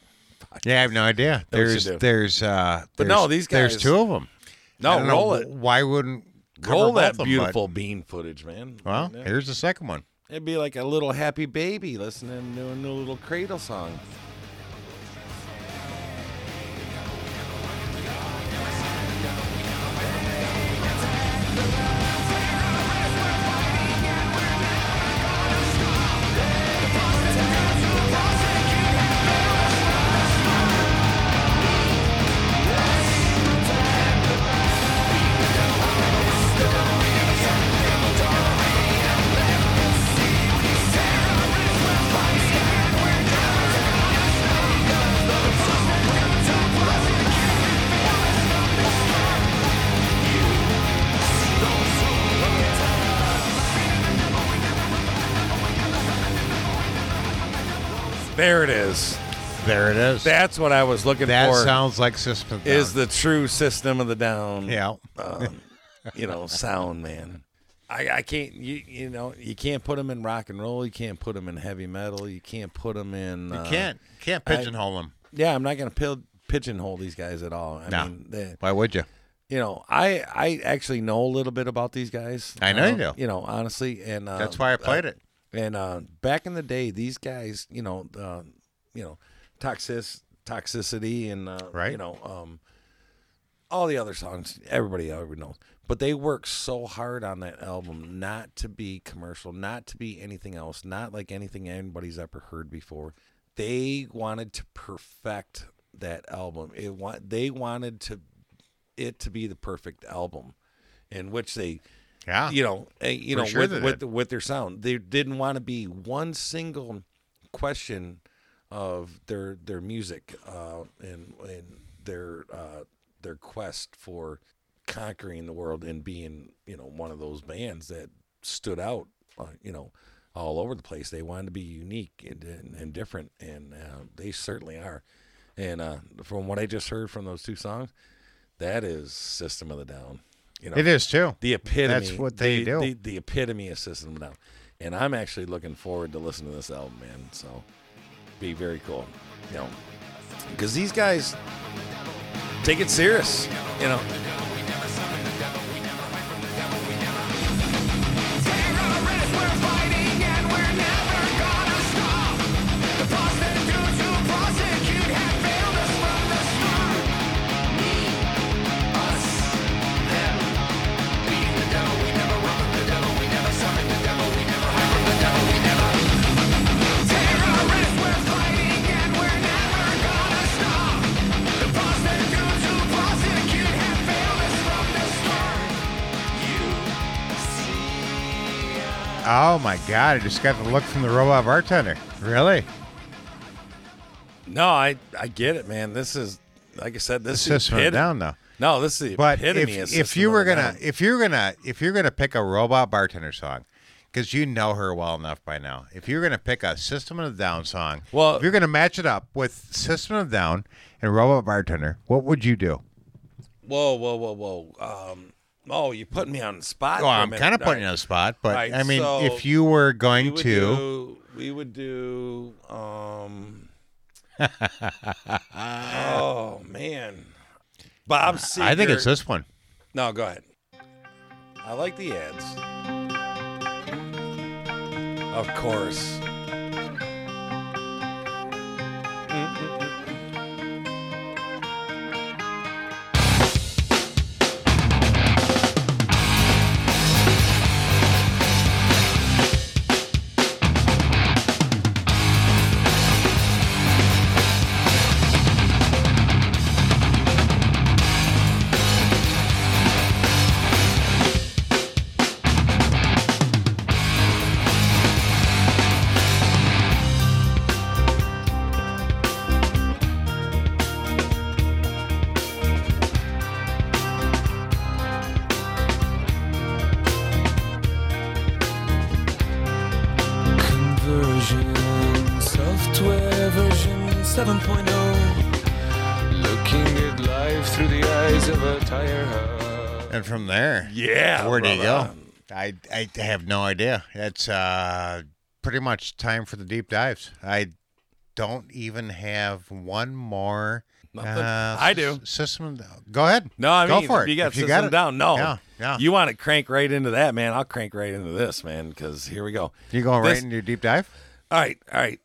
Yeah, I have no idea. There's there's uh But there's- no, these guys there's two of them. No, don't know roll it. Why wouldn't Roll that beautiful but- bean footage, man. Well, Yeah. here's the second one. It'd be like a little happy baby listening to a new little cradle song. That's what I was looking That for. sounds like System is Down. the true system of the down. Yeah. um, you know, sound man. I, I can't you you know you can't put them in rock and roll. You can't put them in heavy metal. You can't put them in. You uh, can't can't I- pigeonhole them. Yeah, I'm not going to pil- pigeonhole these guys at all. I No. mean, they, Why would you? you know, I I actually know a little bit about these guys. I know you um, do. You know, honestly, and uh, That's why I played it. And uh, back in the day, these guys, you know, uh, you know, toxic toxicity and uh, Right. you know, um, all the other songs everybody already knows. But they worked so hard on that album not to be commercial, not to be anything else, not like anything anybody's ever heard before. They wanted to perfect that album. It want they wanted to it to be the perfect album, in which they Yeah. you know, eh, you For know, sure with with, with their sound, they didn't want to be one single question of their their music uh, and and their uh, their quest for conquering the world and being you know one of those bands that stood out, uh, you know, all over the place. They wanted to be unique and, and, and different, and uh, they certainly are. And uh, from what I just heard from those two songs, that is System of the Down. You know, It is too. the epitome. That's what they the, do. The, the epitome of System of a Down. And I'm actually looking forward to listening to this album, man. So, be very cool. You know, because these guys take it serious. You know. Oh my god! I just got the look from the robot bartender. Really? No, I I get it, man. This is like I said. This is System of a Down, though. No, this is the But epitome if of if System you of were a gonna Down. if you're gonna if you're gonna pick a robot bartender song, because you know her well enough by now, if you're gonna pick a System of a Down song, Well- if you're gonna match it up with System of a Down and robot bartender, what would you do? Whoa, whoa, whoa, whoa. Um, oh, you put me on the spot. Well, I'm kind of putting you on the spot, but right, I mean, so if you were we going would to, do, we would do. Um, oh man, Bob Seger. I think it's this one. No, go ahead. I like the ads. Of course. I I have no idea. It's uh pretty much time for the deep dives. I don't even have one more. Uh, I do. System. Go ahead. No, I mean, go for it. you got If you system got it. down. No, Yeah. Yeah. You want to crank right into that, man? I'll crank right into this, man. Because here we go. You going right into your deep dive? All right, all right.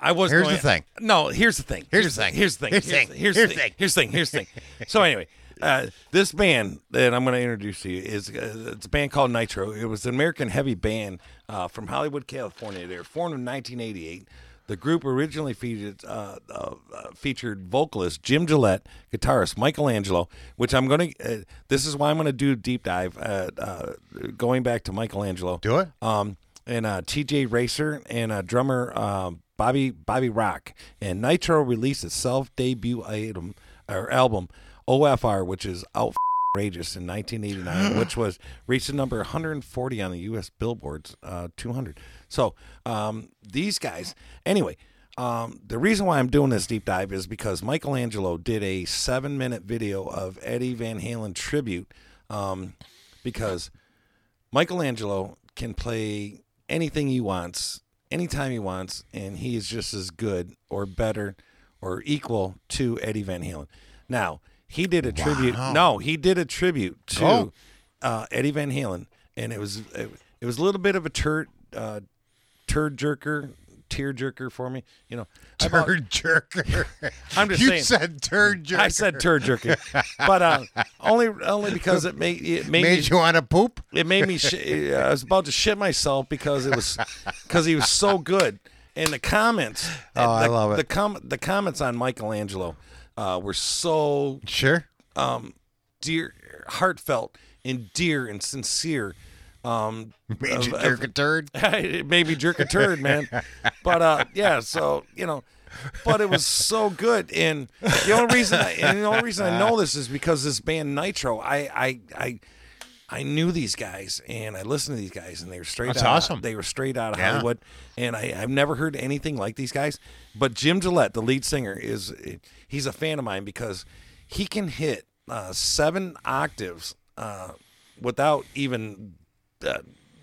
I was. Here's going, the thing. No, here's the thing. Here's the thing. Here's the thing. Here's the thing. Here's the thing. Here's the thing. Here's the thing. So anyway, uh, this band that I'm going to introduce to you is uh, it's a band called Nitro. It was an American heavy band uh, from Hollywood, California. They were formed in 1988. The group originally featured uh, uh, featured vocalist Jim Gillette, guitarist Michael Angelo, which I'm going to. Uh, this is why I'm going to do a deep dive. Going back to Michael Angelo. Do it. Um, and uh, T.J. Racer and uh, drummer um, Bobby Bobby Rock. And Nitro released its self debut item or album OFR, which is outrageous in 1989, which was reached the number 140 on the U.S. Billboard's uh, 200. So um, these guys, anyway. Um, the reason why I'm doing this deep dive is because Michael Angelo did a seven minute video of Eddie Van Halen tribute um, because Michael Angelo can play anything he wants, anytime he wants, and he is just as good or better or equal to Eddie Van Halen. Now, he did a tribute. Wow. No, he did a tribute to Oh. uh, Eddie Van Halen, and it was it, it was a little bit of a turd uh, turd jerker, tear jerker for me. You know, bought- jerker. I'm just you saying. said turd jerker. I said turd jerker, but uh, only only because it made it made, Made me, you want to poop? it made me. Sh- I was about to shit myself because it was because he was so good. And the comments, Oh, I love it. The com- the comments on Michael Angelo uh, were so Sure. um, dear, heartfelt, and dear and sincere. Um, Made you jerk a turd? it made me jerk a turd, man. But uh, yeah, so you know, but it was so good, and the only reason, I, and the only reason I know this is because this band Nitro, I, I, I. I knew these guys and I listened to these guys and they were straight That's out awesome. they were straight out of Yeah. Hollywood and I, I've never heard anything like these guys. But Jim Gillette, the lead singer, is he's a fan of mine because he can hit uh, seven octaves uh, without even uh,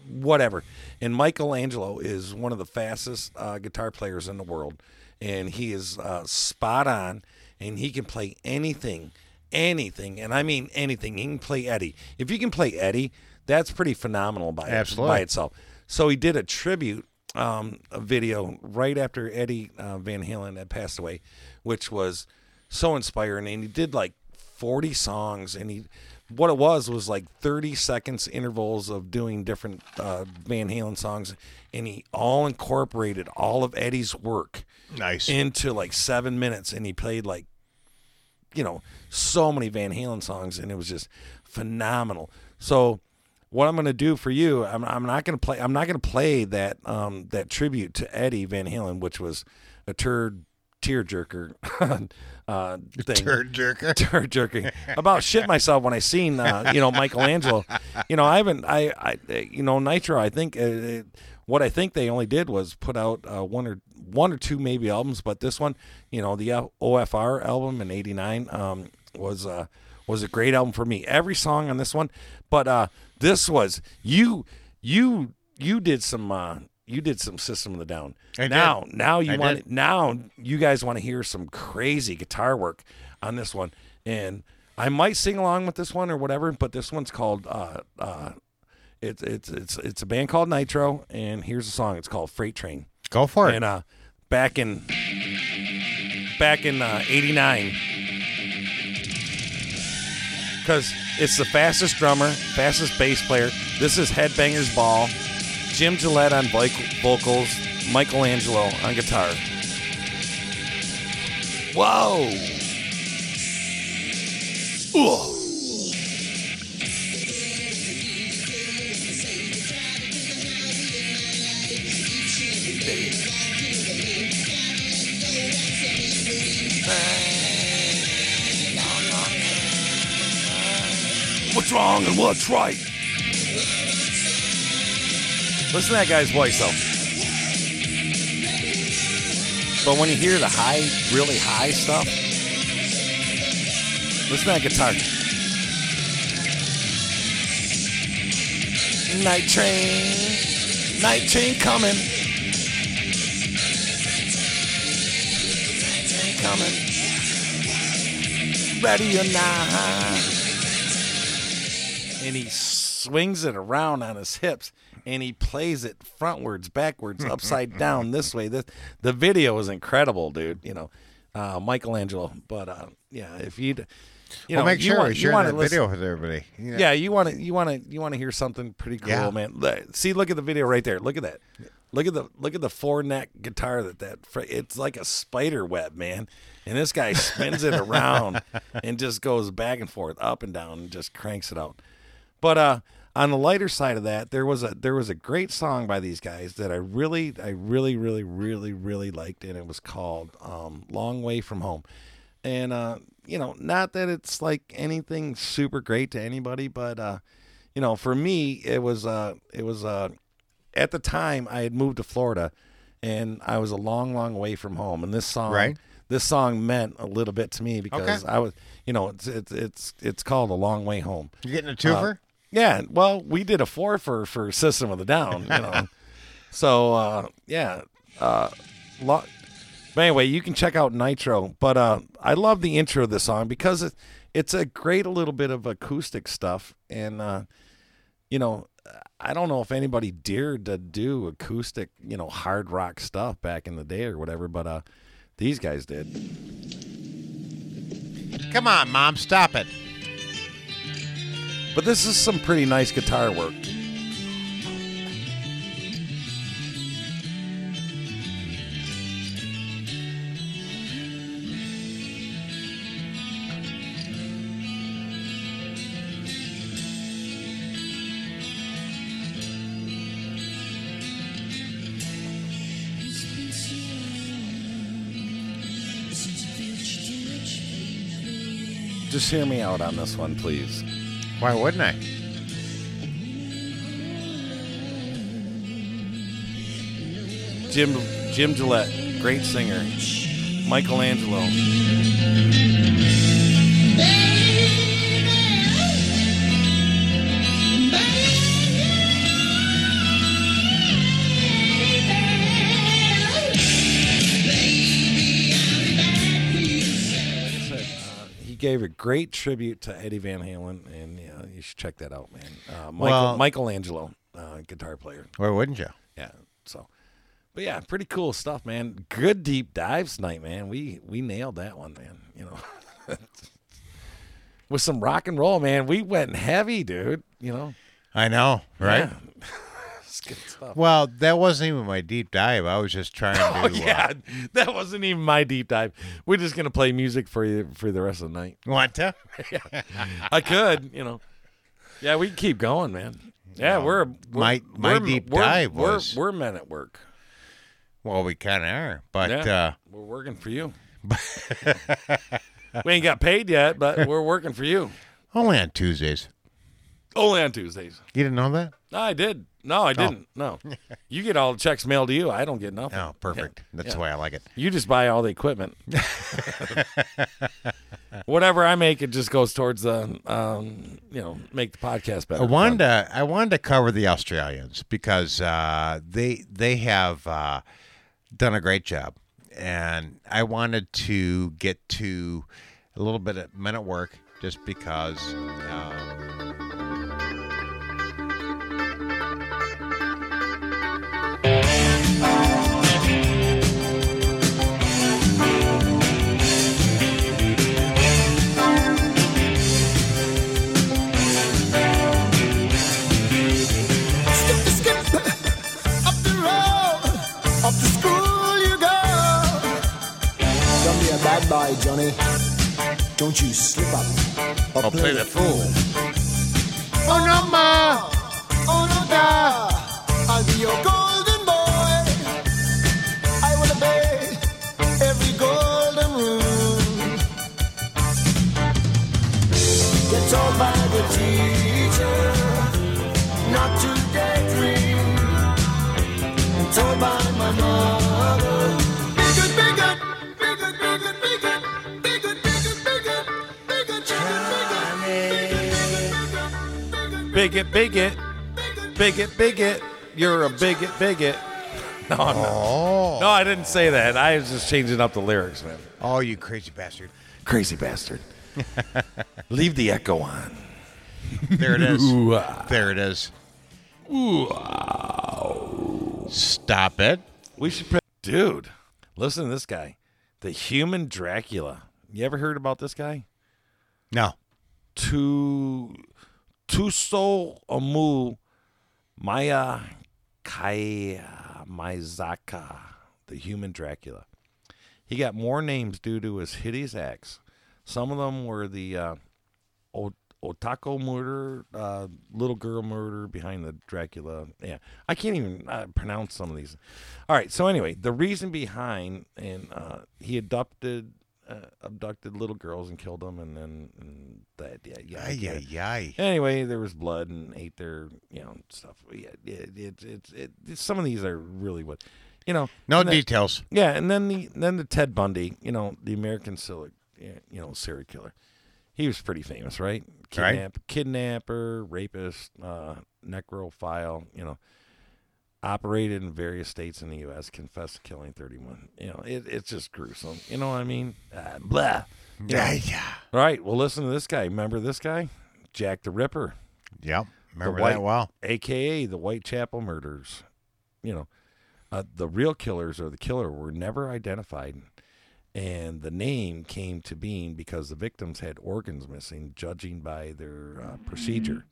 whatever. And Michael Angelo is one of the fastest uh, guitar players in the world, and he is uh, spot on, and he can play anything, anything, and I mean anything. He can play Eddie. If you can play Eddie, that's pretty phenomenal by Absolutely. by itself. So he did a tribute um, a video right after Eddie uh, Van Halen had passed away, which was so inspiring. And he did like 40 songs, and he what it was was like 30 seconds intervals of doing different uh, Van Halen songs, and he all incorporated all of Eddie's work Nice. into like seven minutes, and he played like you know so many Van Halen songs, and it was just phenomenal. So what I'm going to do for you, I'm, I'm not going to play. I'm not going to play that um, that tribute to Eddie Van Halen, which was a turd tearjerker uh, thing. Turd jerker. Turd jerking. About shit myself when I seen uh, you know Michael Angelo. You know I haven't I I you know Nitro. I think uh, what I think they only did was put out uh, one or one or two maybe albums, but this one, you know, the OFR album in '89 um, was uh, was a great album for me. Every song on this one, but uh, this was you you you did some uh, you did some System of the Down. I did. now now you I want did. now you guys want to hear some crazy guitar work on this one, and I might sing along with this one or whatever. But this one's called uh, uh, it's it's it's it's a band called Nitro, and here's a song. It's called Freight Train. Go for it. And uh, back in back in uh, '89, because it's the fastest drummer, fastest bass player. This is Headbangers Ball. Jim Gillette on vocals, Michael Angelo on guitar. Whoa! Ugh. What's wrong and what's right? Listen to that guy's voice, though. But when you hear the high, really high stuff, Listen to that guitar. Night train, night train coming. Coming. Ready or not. And he swings it around on his hips and he plays it frontwards, backwards, upside down, this way. This the video is incredible, dude. You know, uh, Michael Angelo. But uh, yeah, if you'd you well, know, make you sure want- we you share wanna that listen- video with everybody. Know. yeah, you want to you want to you want to hear something pretty cool, Yeah. man. See, look at the video right there. Look at that. Look at the look at the four neck guitar that that fr- it's like a spider web, man. And this guy spins it around and just goes back and forth, up and down, and just cranks it out. But uh, on the lighter side of that, there was a there was a great song by these guys that I really I really really really really liked, and it was called um, "Long Way from Home." And uh, you know, not that it's like anything super great to anybody, but uh, you know, for me, it was uh, it was uh, at the time I had moved to Florida, and I was a long, long way from home, and this song, Right. this song meant a little bit to me because Okay. I was, you know, it's it's it's it's called a long way home. You're getting a Uh, twofer? yeah, well, we did a four for for System of the Down, you know. so uh, yeah, uh, lo- but anyway, you can check out Nitro. But uh, I love the intro of the song because it, it's a great little bit of acoustic stuff, and uh, you know, I don't know if anybody dared to do acoustic, you know, hard rock stuff back in the day or whatever, but uh, these guys did. Come on, mom, stop it. But this is some pretty nice guitar work. Just hear me out on this one, please. Why wouldn't I? Jim Jim Gillette, great singer. Michael Angelo. Gave a great tribute to Eddie Van Halen, and yeah, you should check that out, man. Uh, Michael, Well- Michael Angelo, uh, guitar player. Why wouldn't you? Yeah. So, but yeah, pretty cool stuff, man. Good deep dives tonight, man. We we nailed that one, man. You know, with some rock and roll, man. We went heavy, dude. You know, I know, right? Yeah. Good stuff. Well, that wasn't even my deep dive. I was just trying to. Oh yeah, that wasn't even my deep dive. We're just gonna play music for you for the rest of the night. Uh, want to? I could, you know. Yeah, we can keep going, man. Yeah, we're, we're my- my we're- deep we're- dive we're, was- we're men at work. Well, we kind of are, but Yeah, uh, we're working for you. we ain't got paid yet, but we're working for you. only on Tuesdays. Only on Tuesdays. You didn't know that? No, I did. No, I didn't. No, you get all the checks mailed to you. I don't get nothing. Oh, perfect. Yeah. That's Yeah. the way I like it. You just buy all the equipment. Whatever I make, it just goes towards the, um, you know, make the podcast better. I wanted to, I wanted to cover the Australians because uh, they they have uh, done a great job, and I wanted to get to a little bit of men at work just because. Um, be a bad boy, Johnny. Don't you slip up or I'll play the fool. Oh no, ma. Oh no, da. I'll Bigot, bigot, bigot, bigot. You're a bigot, bigot. No, I'm not. Oh. No, I didn't say that. I was just changing up the lyrics, man. Oh, you crazy bastard. Crazy bastard. Leave the echo on. There it is. Ooh. There it is. Stop it. We should, pre- dude. Listen to this guy, the human Dracula. You ever heard about this guy? No. Tu Tuso Amu Maya Kaya Maizaka, the human Dracula. He got more names due to his hideous acts. Some of them were the uh, Otako murder, uh, little girl murder behind the Dracula. Yeah, I can't even uh, pronounce some of these. All right, so anyway, the reason behind and uh, he adopted uh, abducted little girls and killed them, and then and that yeah yeah. I Ay, get it. ay, ay. Anyway, there was blood and ate their you know stuff. Yeah, it, it, it, it, it, some of these are really what you know. No then- details. yeah, and then the then the Ted Bundy, you know, the American serial, you know, serial killer. He was pretty famous, right? Right. Kidnapper, rapist, uh, necrophile. You know, operated in various states in the U.S. Confessed to killing thirty-one. You know, it, it's just gruesome. You know what I mean? Uh, blah. Yeah, yeah. Right. Well, listen to this guy. Remember this guy, Jack the Ripper. Yep. Remember White- that well. AKA the Whitechapel murders. You know, uh, the real killers or the killer were never identified, and the name came to being because the victims had organs missing, judging by their uh, procedure.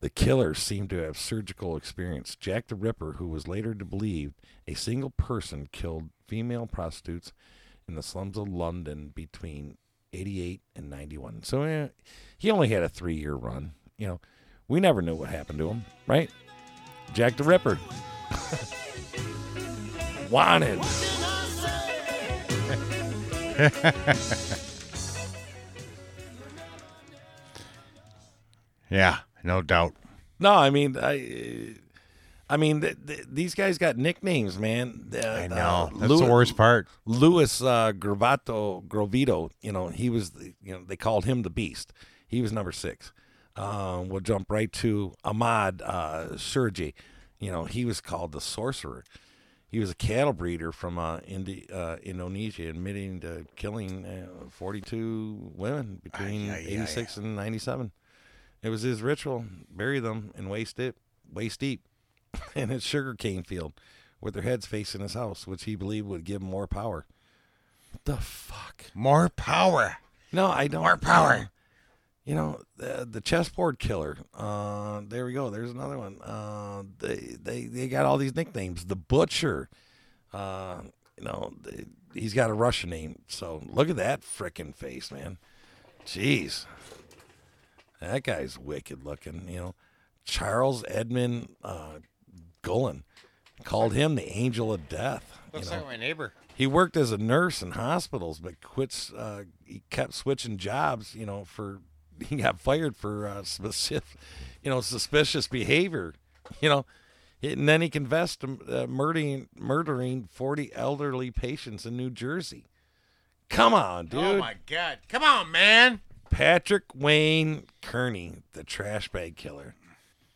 The killers seemed to have surgical experience. Jack the Ripper, who was later believed a single person killed female prostitutes in the slums of London between 88 and 91. So eh, he only had a three year run. You know, we never knew what happened to him, right? Jack the Ripper. Wanted. Yeah, no doubt. No, I mean, I, I mean, th- th- these guys got nicknames, man. Uh, I know. That's the worst part. Louis uh, Gravato Grovito, you know, he was, the, you know, they called him the Beast. He was number six. Um, we'll jump right to Ahmad uh, Sergi. You know, he was called the Sorcerer. He was a cattle breeder from uh, Indi- uh, Indonesia, admitting to killing uh, 42 women between ay. 86 and 97. It was his ritual: bury them and waste deep, waist deep, in his sugarcane field, with their heads facing his house, which he believed would give him more power. What the fuck? More power. No, I don't. More power. You know, the, the chessboard killer. Uh, there we go. There's another one. Uh, they they they got all these nicknames. The butcher. Uh, you know, they, he's got a Russian name. So look at that frickin' face, man. Jeez, that guy's wicked looking. You know, Charles Edmund uh, Cullen called him the Angel of Death. you Looks know. like my neighbor. He worked as a nurse in hospitals, but quits. Uh, he kept switching jobs. You know, for he got fired for uh, specific, you know, suspicious behavior. You know, and then he confessed to uh, murdering murdering forty elderly patients in New Jersey. Come on, dude. Oh my god. Come on, man. Patrick Wayne Kearney, the trash bag killer,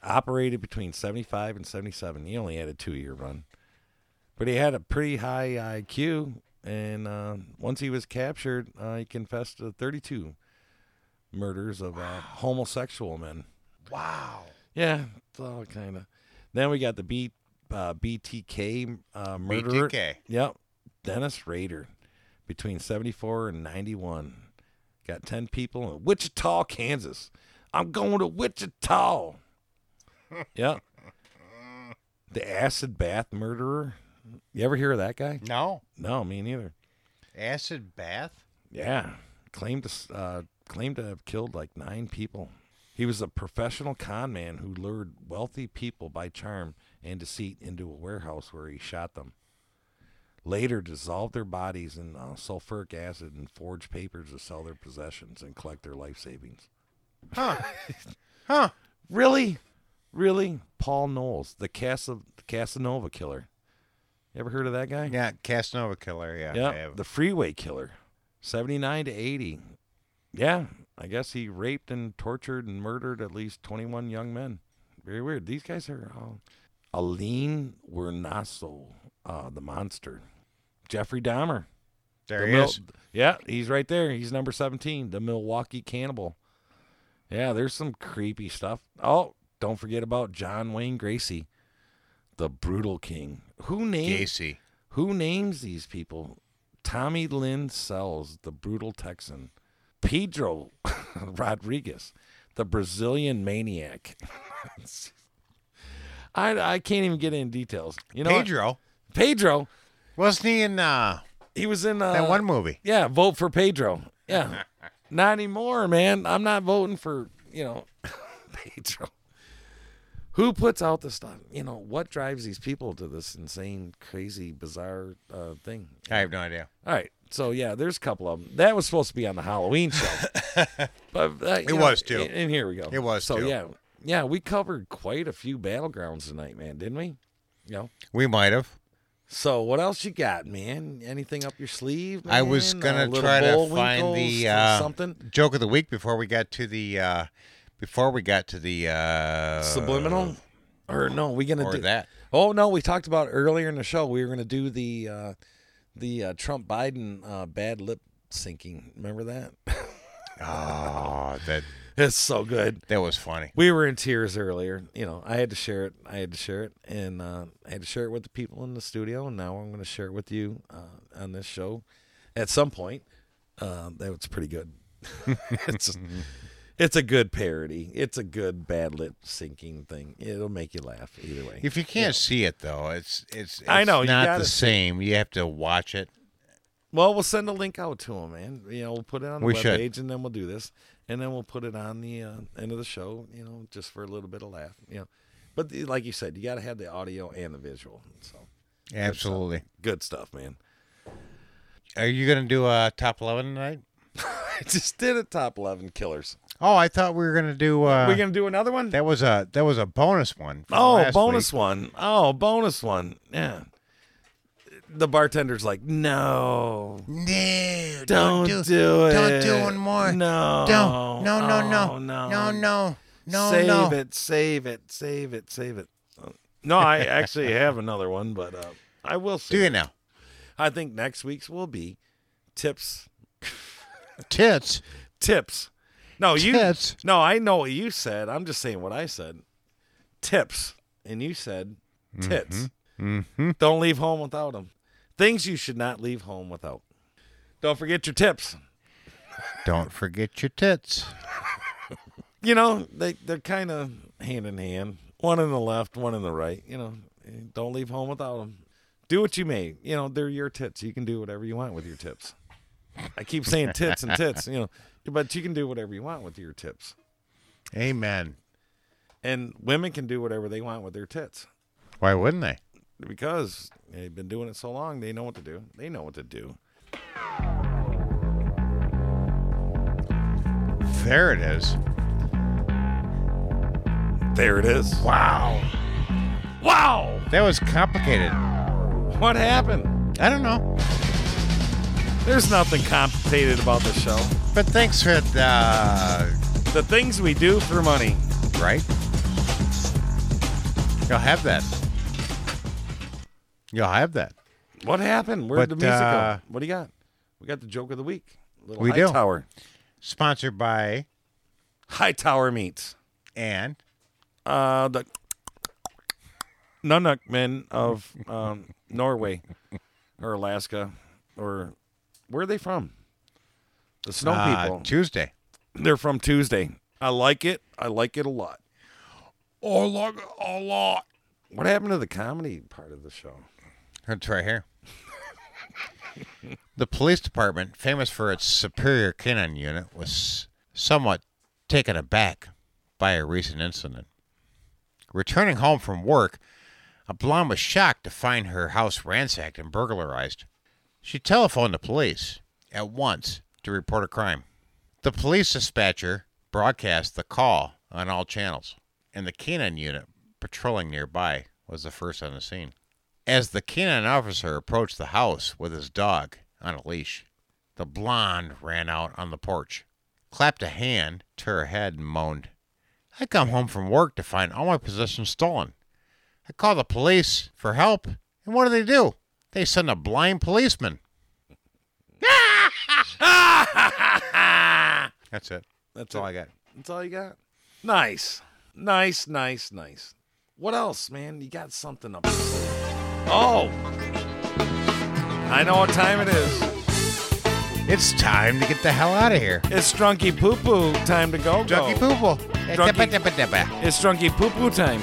operated between 75 and 77. He only had a two year run, but he had a pretty high IQ. And uh, once he was captured, uh, he confessed to 32 murders of uh, homosexual men. Wow. Yeah, it's all kind of. Then we got the B, uh, BTK uh, murderer. BTK. Yep, Dennis Rader, between seventy-four and ninety-one, got ten people in Wichita, Kansas. I'm going to Wichita. yeah. The acid bath murderer. You ever hear of that guy? No. No, me neither. Acid bath? Yeah, claimed to uh, claimed to have killed like nine people. He was a professional con man who lured wealthy people by charm and deceit into a warehouse where he shot them. Later, dissolved their bodies in uh, sulfuric acid and forged papers to sell their possessions and collect their life savings. Huh. huh. Really, really, Paul Knowles, the Casa Casanova killer. You ever heard of that guy? Yeah, Casanova killer. Yeah. Yeah, the freeway killer, seventy nine to eighty. Yeah, I guess he raped and tortured and murdered at least 21 young men. Very weird. These guys are all. Aline Wernasso, uh, the monster. Jeffrey Dahmer. There The he Mil- is. Yeah, he's right there. He's number 17, the Milwaukee Cannibal. Yeah, there's some creepy stuff. Oh, don't forget about John Wayne Gracie, the brutal king. Who named Gacy. Who names these people? Tommy Lynn Sells, the brutal Texan. Pedro Rodriguez, the Brazilian maniac. I, I can't even get into details. You know what? Pedro. Wasn't he in uh, He was in uh, that one movie? Yeah, vote for Pedro. Yeah. not anymore, man. I'm not voting for, you know, Pedro. Who puts out the stuff? You know, what drives these people to this insane, crazy, bizarre uh, thing? I have no idea. All right. So, yeah, there's a couple of them. That was supposed to be on the Halloween show. but uh, It know, was, too. And, and here we go. It was, So, too. yeah. Yeah, we covered quite a few battlegrounds tonight, man, didn't we? You know? We might have. So what else you got, man? Anything up your sleeve? Man? I was gonna Uh, try to find the uh, something joke of the week before we got to the uh, before we got to the uh, subliminal, or no? We gonna do that. Oh no, we talked about earlier in the show. We were gonna do the uh, the uh, Trump Biden uh, bad lip syncing. Remember that? Oh, that it's so good. that was funny. We were in tears earlier. You know, I had to share it. I had to share it, and uh, I had to share it with the people in the studio. And now I'm going to share it with you uh, on this show at some point. Uh, that was pretty good. it's it's a good parody. It's a good bad lip syncing thing. It'll make you laugh either way. If you can't see it though, it's it's, it's I know, not the same. You have to watch it. Well, we'll send a link out to them, man. You know, we'll put it on the We should. and then we'll do this, and then we'll put it on the uh, end of the show. You know, just for a little bit of laugh. You know, but the, like you said, you got to have the audio and the visual. So Absolutely. good stuff, man. Are you gonna do a top eleven tonight? I just did a top eleven killers. Oh, I thought we were gonna do. Uh, we're gonna do another one? That was a that was a bonus one. Oh, bonus week. one. Oh, bonus one. Yeah. The bartender's like, no, No, don't, do, do it. Don't do one more. No, Don't. No, no, no. Oh, no, No, no. No, save no. it, save it, save it, save it. No, I actually have another one, but uh, I will. Save Do you it. now? I think next week's will be tips. Tits. Tips. No, you. Tits. No, I know what you said. I'm just saying what I said. Tips, and you said tits. Mm-hmm. Don't leave home without them. Things you should not leave home without. Don't forget your tips. Don't forget your tits. You know, they they're kind of hand in hand. One in the left, one in the right. You know, don't leave home without them. Do what you may. You know, they're your tits. You can do whatever you want with your tips. I keep saying tits and tits. You know, but you can do whatever you want with your tips. Amen. And women can do whatever they want with their tits Why wouldn't they? Because they've been doing it so long. They know what to do. They know what to do. There it is. There it is. Wow. Wow. That was complicated. What happened? I don't know. There's nothing complicated about the show. But thanks for uh, The things we do for money. right. You'll have that. You'll have that. What happened? Where'd But, the music uh, go? What do you got? We got the joke of the week. Little We do. Hightower. Sponsored by Hightower meats. and Uh, the Nunuk men of um, Norway or Alaska or where are they from? The snow uh, people. Tuesday. They're from Tuesday. I like it. I like it a lot. Oh, look a lot. What happened to the comedy part of the show? It's right here. the police department, famous for its superior canine unit, was somewhat taken aback by a recent incident. Returning home from work, a blonde was shocked to find her house ransacked and burglarized. She telephoned the police at once to report a crime. The police dispatcher broadcast the call on all channels, and the canine unit patrolling nearby was the first on the scene. As the canine officer approached the house with his dog on a leash, the blonde ran out on the porch. clapped a hand to her head and moaned, I come home from work to find all my possessions stolen. I call the police for help, and what do they do? They send a blind policeman. That's it. That's all I got. That's all you got. Nice, nice, nice, nice. What else, man? You got something up. Oh, I know what time it is. It's time to get the hell out of here. It's Drunky Poo Poo time to go. Drunky poo poo. Drunky- It's Drunky Poo Poo time.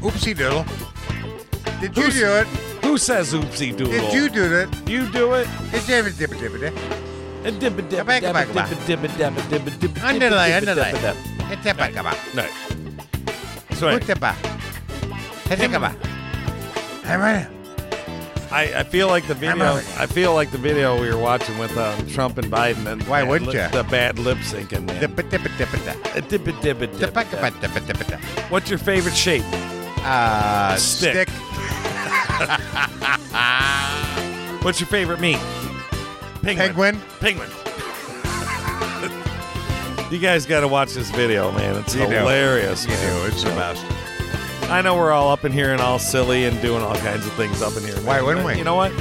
Oopsie doodle. Did you Who's- do it? Who says oopsie doodle? Did you do it? You do it. It's dibba dibba dibba dibba. Underlay, Underlay, underlay. It's dibba dibba. No. That's right. Hetikaba. I'm right. I, I feel like the video. I feel like the video we were watching with uh, Trump and Biden. And Why wouldn't lip- ya? The bad lip syncing. man. What's your favorite shape? Uh, Stick. stick. What's your favorite meat? Penguin. Penguin. Penguin. You guys got to watch this video, man. It's You do. hilarious. You man. do. It's the best. I know we're all up in here and all silly and doing all kinds of things up in here. Why man, wouldn't but we? You know what?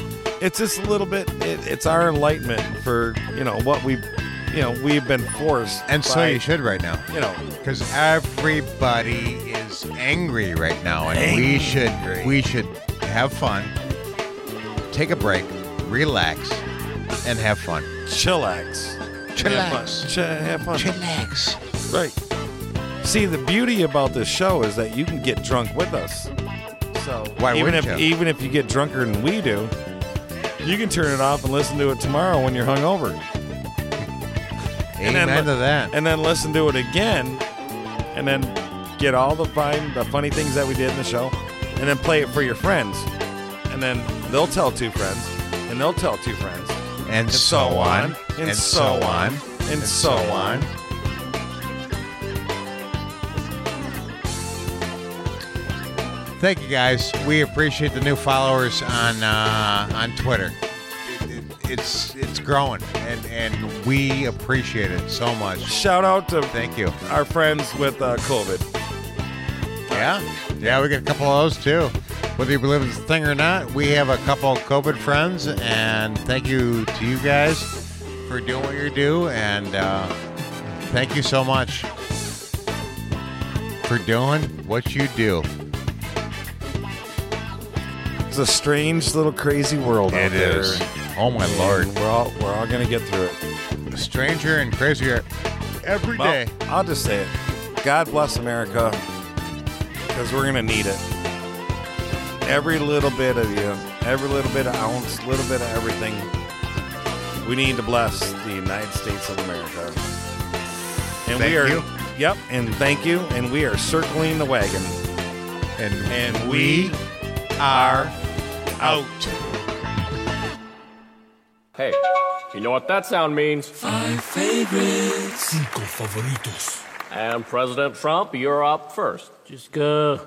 It's just a little bit. It, it's our enlightenment for you know what we, you know, we've been forced. And so by, you should right now. You know, Because everybody is angry right now, and we should we should have fun, take a break, relax, and have fun. chillax. Chillax. Have fun. Ch- have fun. Chillax. Right. See, the beauty about this show is that you can get drunk with us. So Why even wouldn't if you? even if you get drunker than we do, you can turn it off and listen to it tomorrow when you're hungover. Amen then, to that. and then listen to it again, and then get all the fine, the funny things that we did in the show, and then play it for your friends, and then they'll tell two friends, and they'll tell two friends, and, so on, and, so on, and so on. Thank you guys. We appreciate the new followers on uh, on Twitter. It- it- it's it's growing, and and we appreciate it so much. Shout out to Thank you. our friends with uh, COVID. Yeah, yeah, we got a couple of those too. Whether you believe it's a thing or not, we have a couple of COVID friends, and thank you to you guys for doing what you do, and uh, thank you so much for doing what you do. It's a strange little crazy world out It there. is. Oh my And lord, We're all we're all gonna get through it. stranger and crazier every Well, day. I'll just say it. God bless America, because we're gonna need it. Every little bit of you, every little bit of ounce, little bit of everything. We need to bless the United States of America. And Thank we are, you. yep, and thank you. And we are circling the wagon, And and we are out. Hey, you know what that sound means? Five favorites. Cinco favoritos. And President Trump, you're up first. Just go.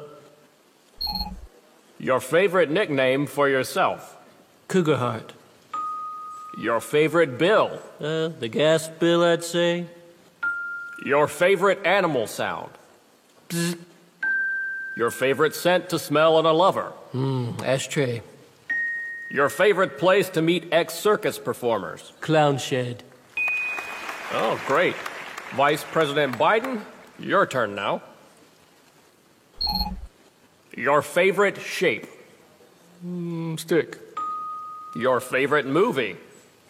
Your favorite nickname for yourself? Cougar Heart. Your favorite bill? Uh, the gas bill, I'd say. Your favorite animal sound? Bzz. Your favorite scent to smell in a lover? Hmm, ashtray. Your favorite place to meet ex circus performers? Clown shed. Oh, great. Vice President Biden, your turn now. Your favorite shape? Hmm, stick. Your favorite movie?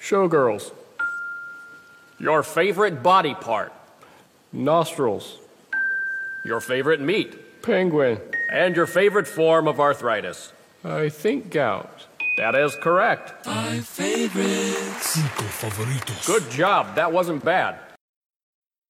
Showgirls. Your favorite body part? Nostrils. Your favorite meat? Penguin. And your favorite form of arthritis? I think gout. That is correct. Five favorites. Cinco favoritos. Good job. That wasn't bad.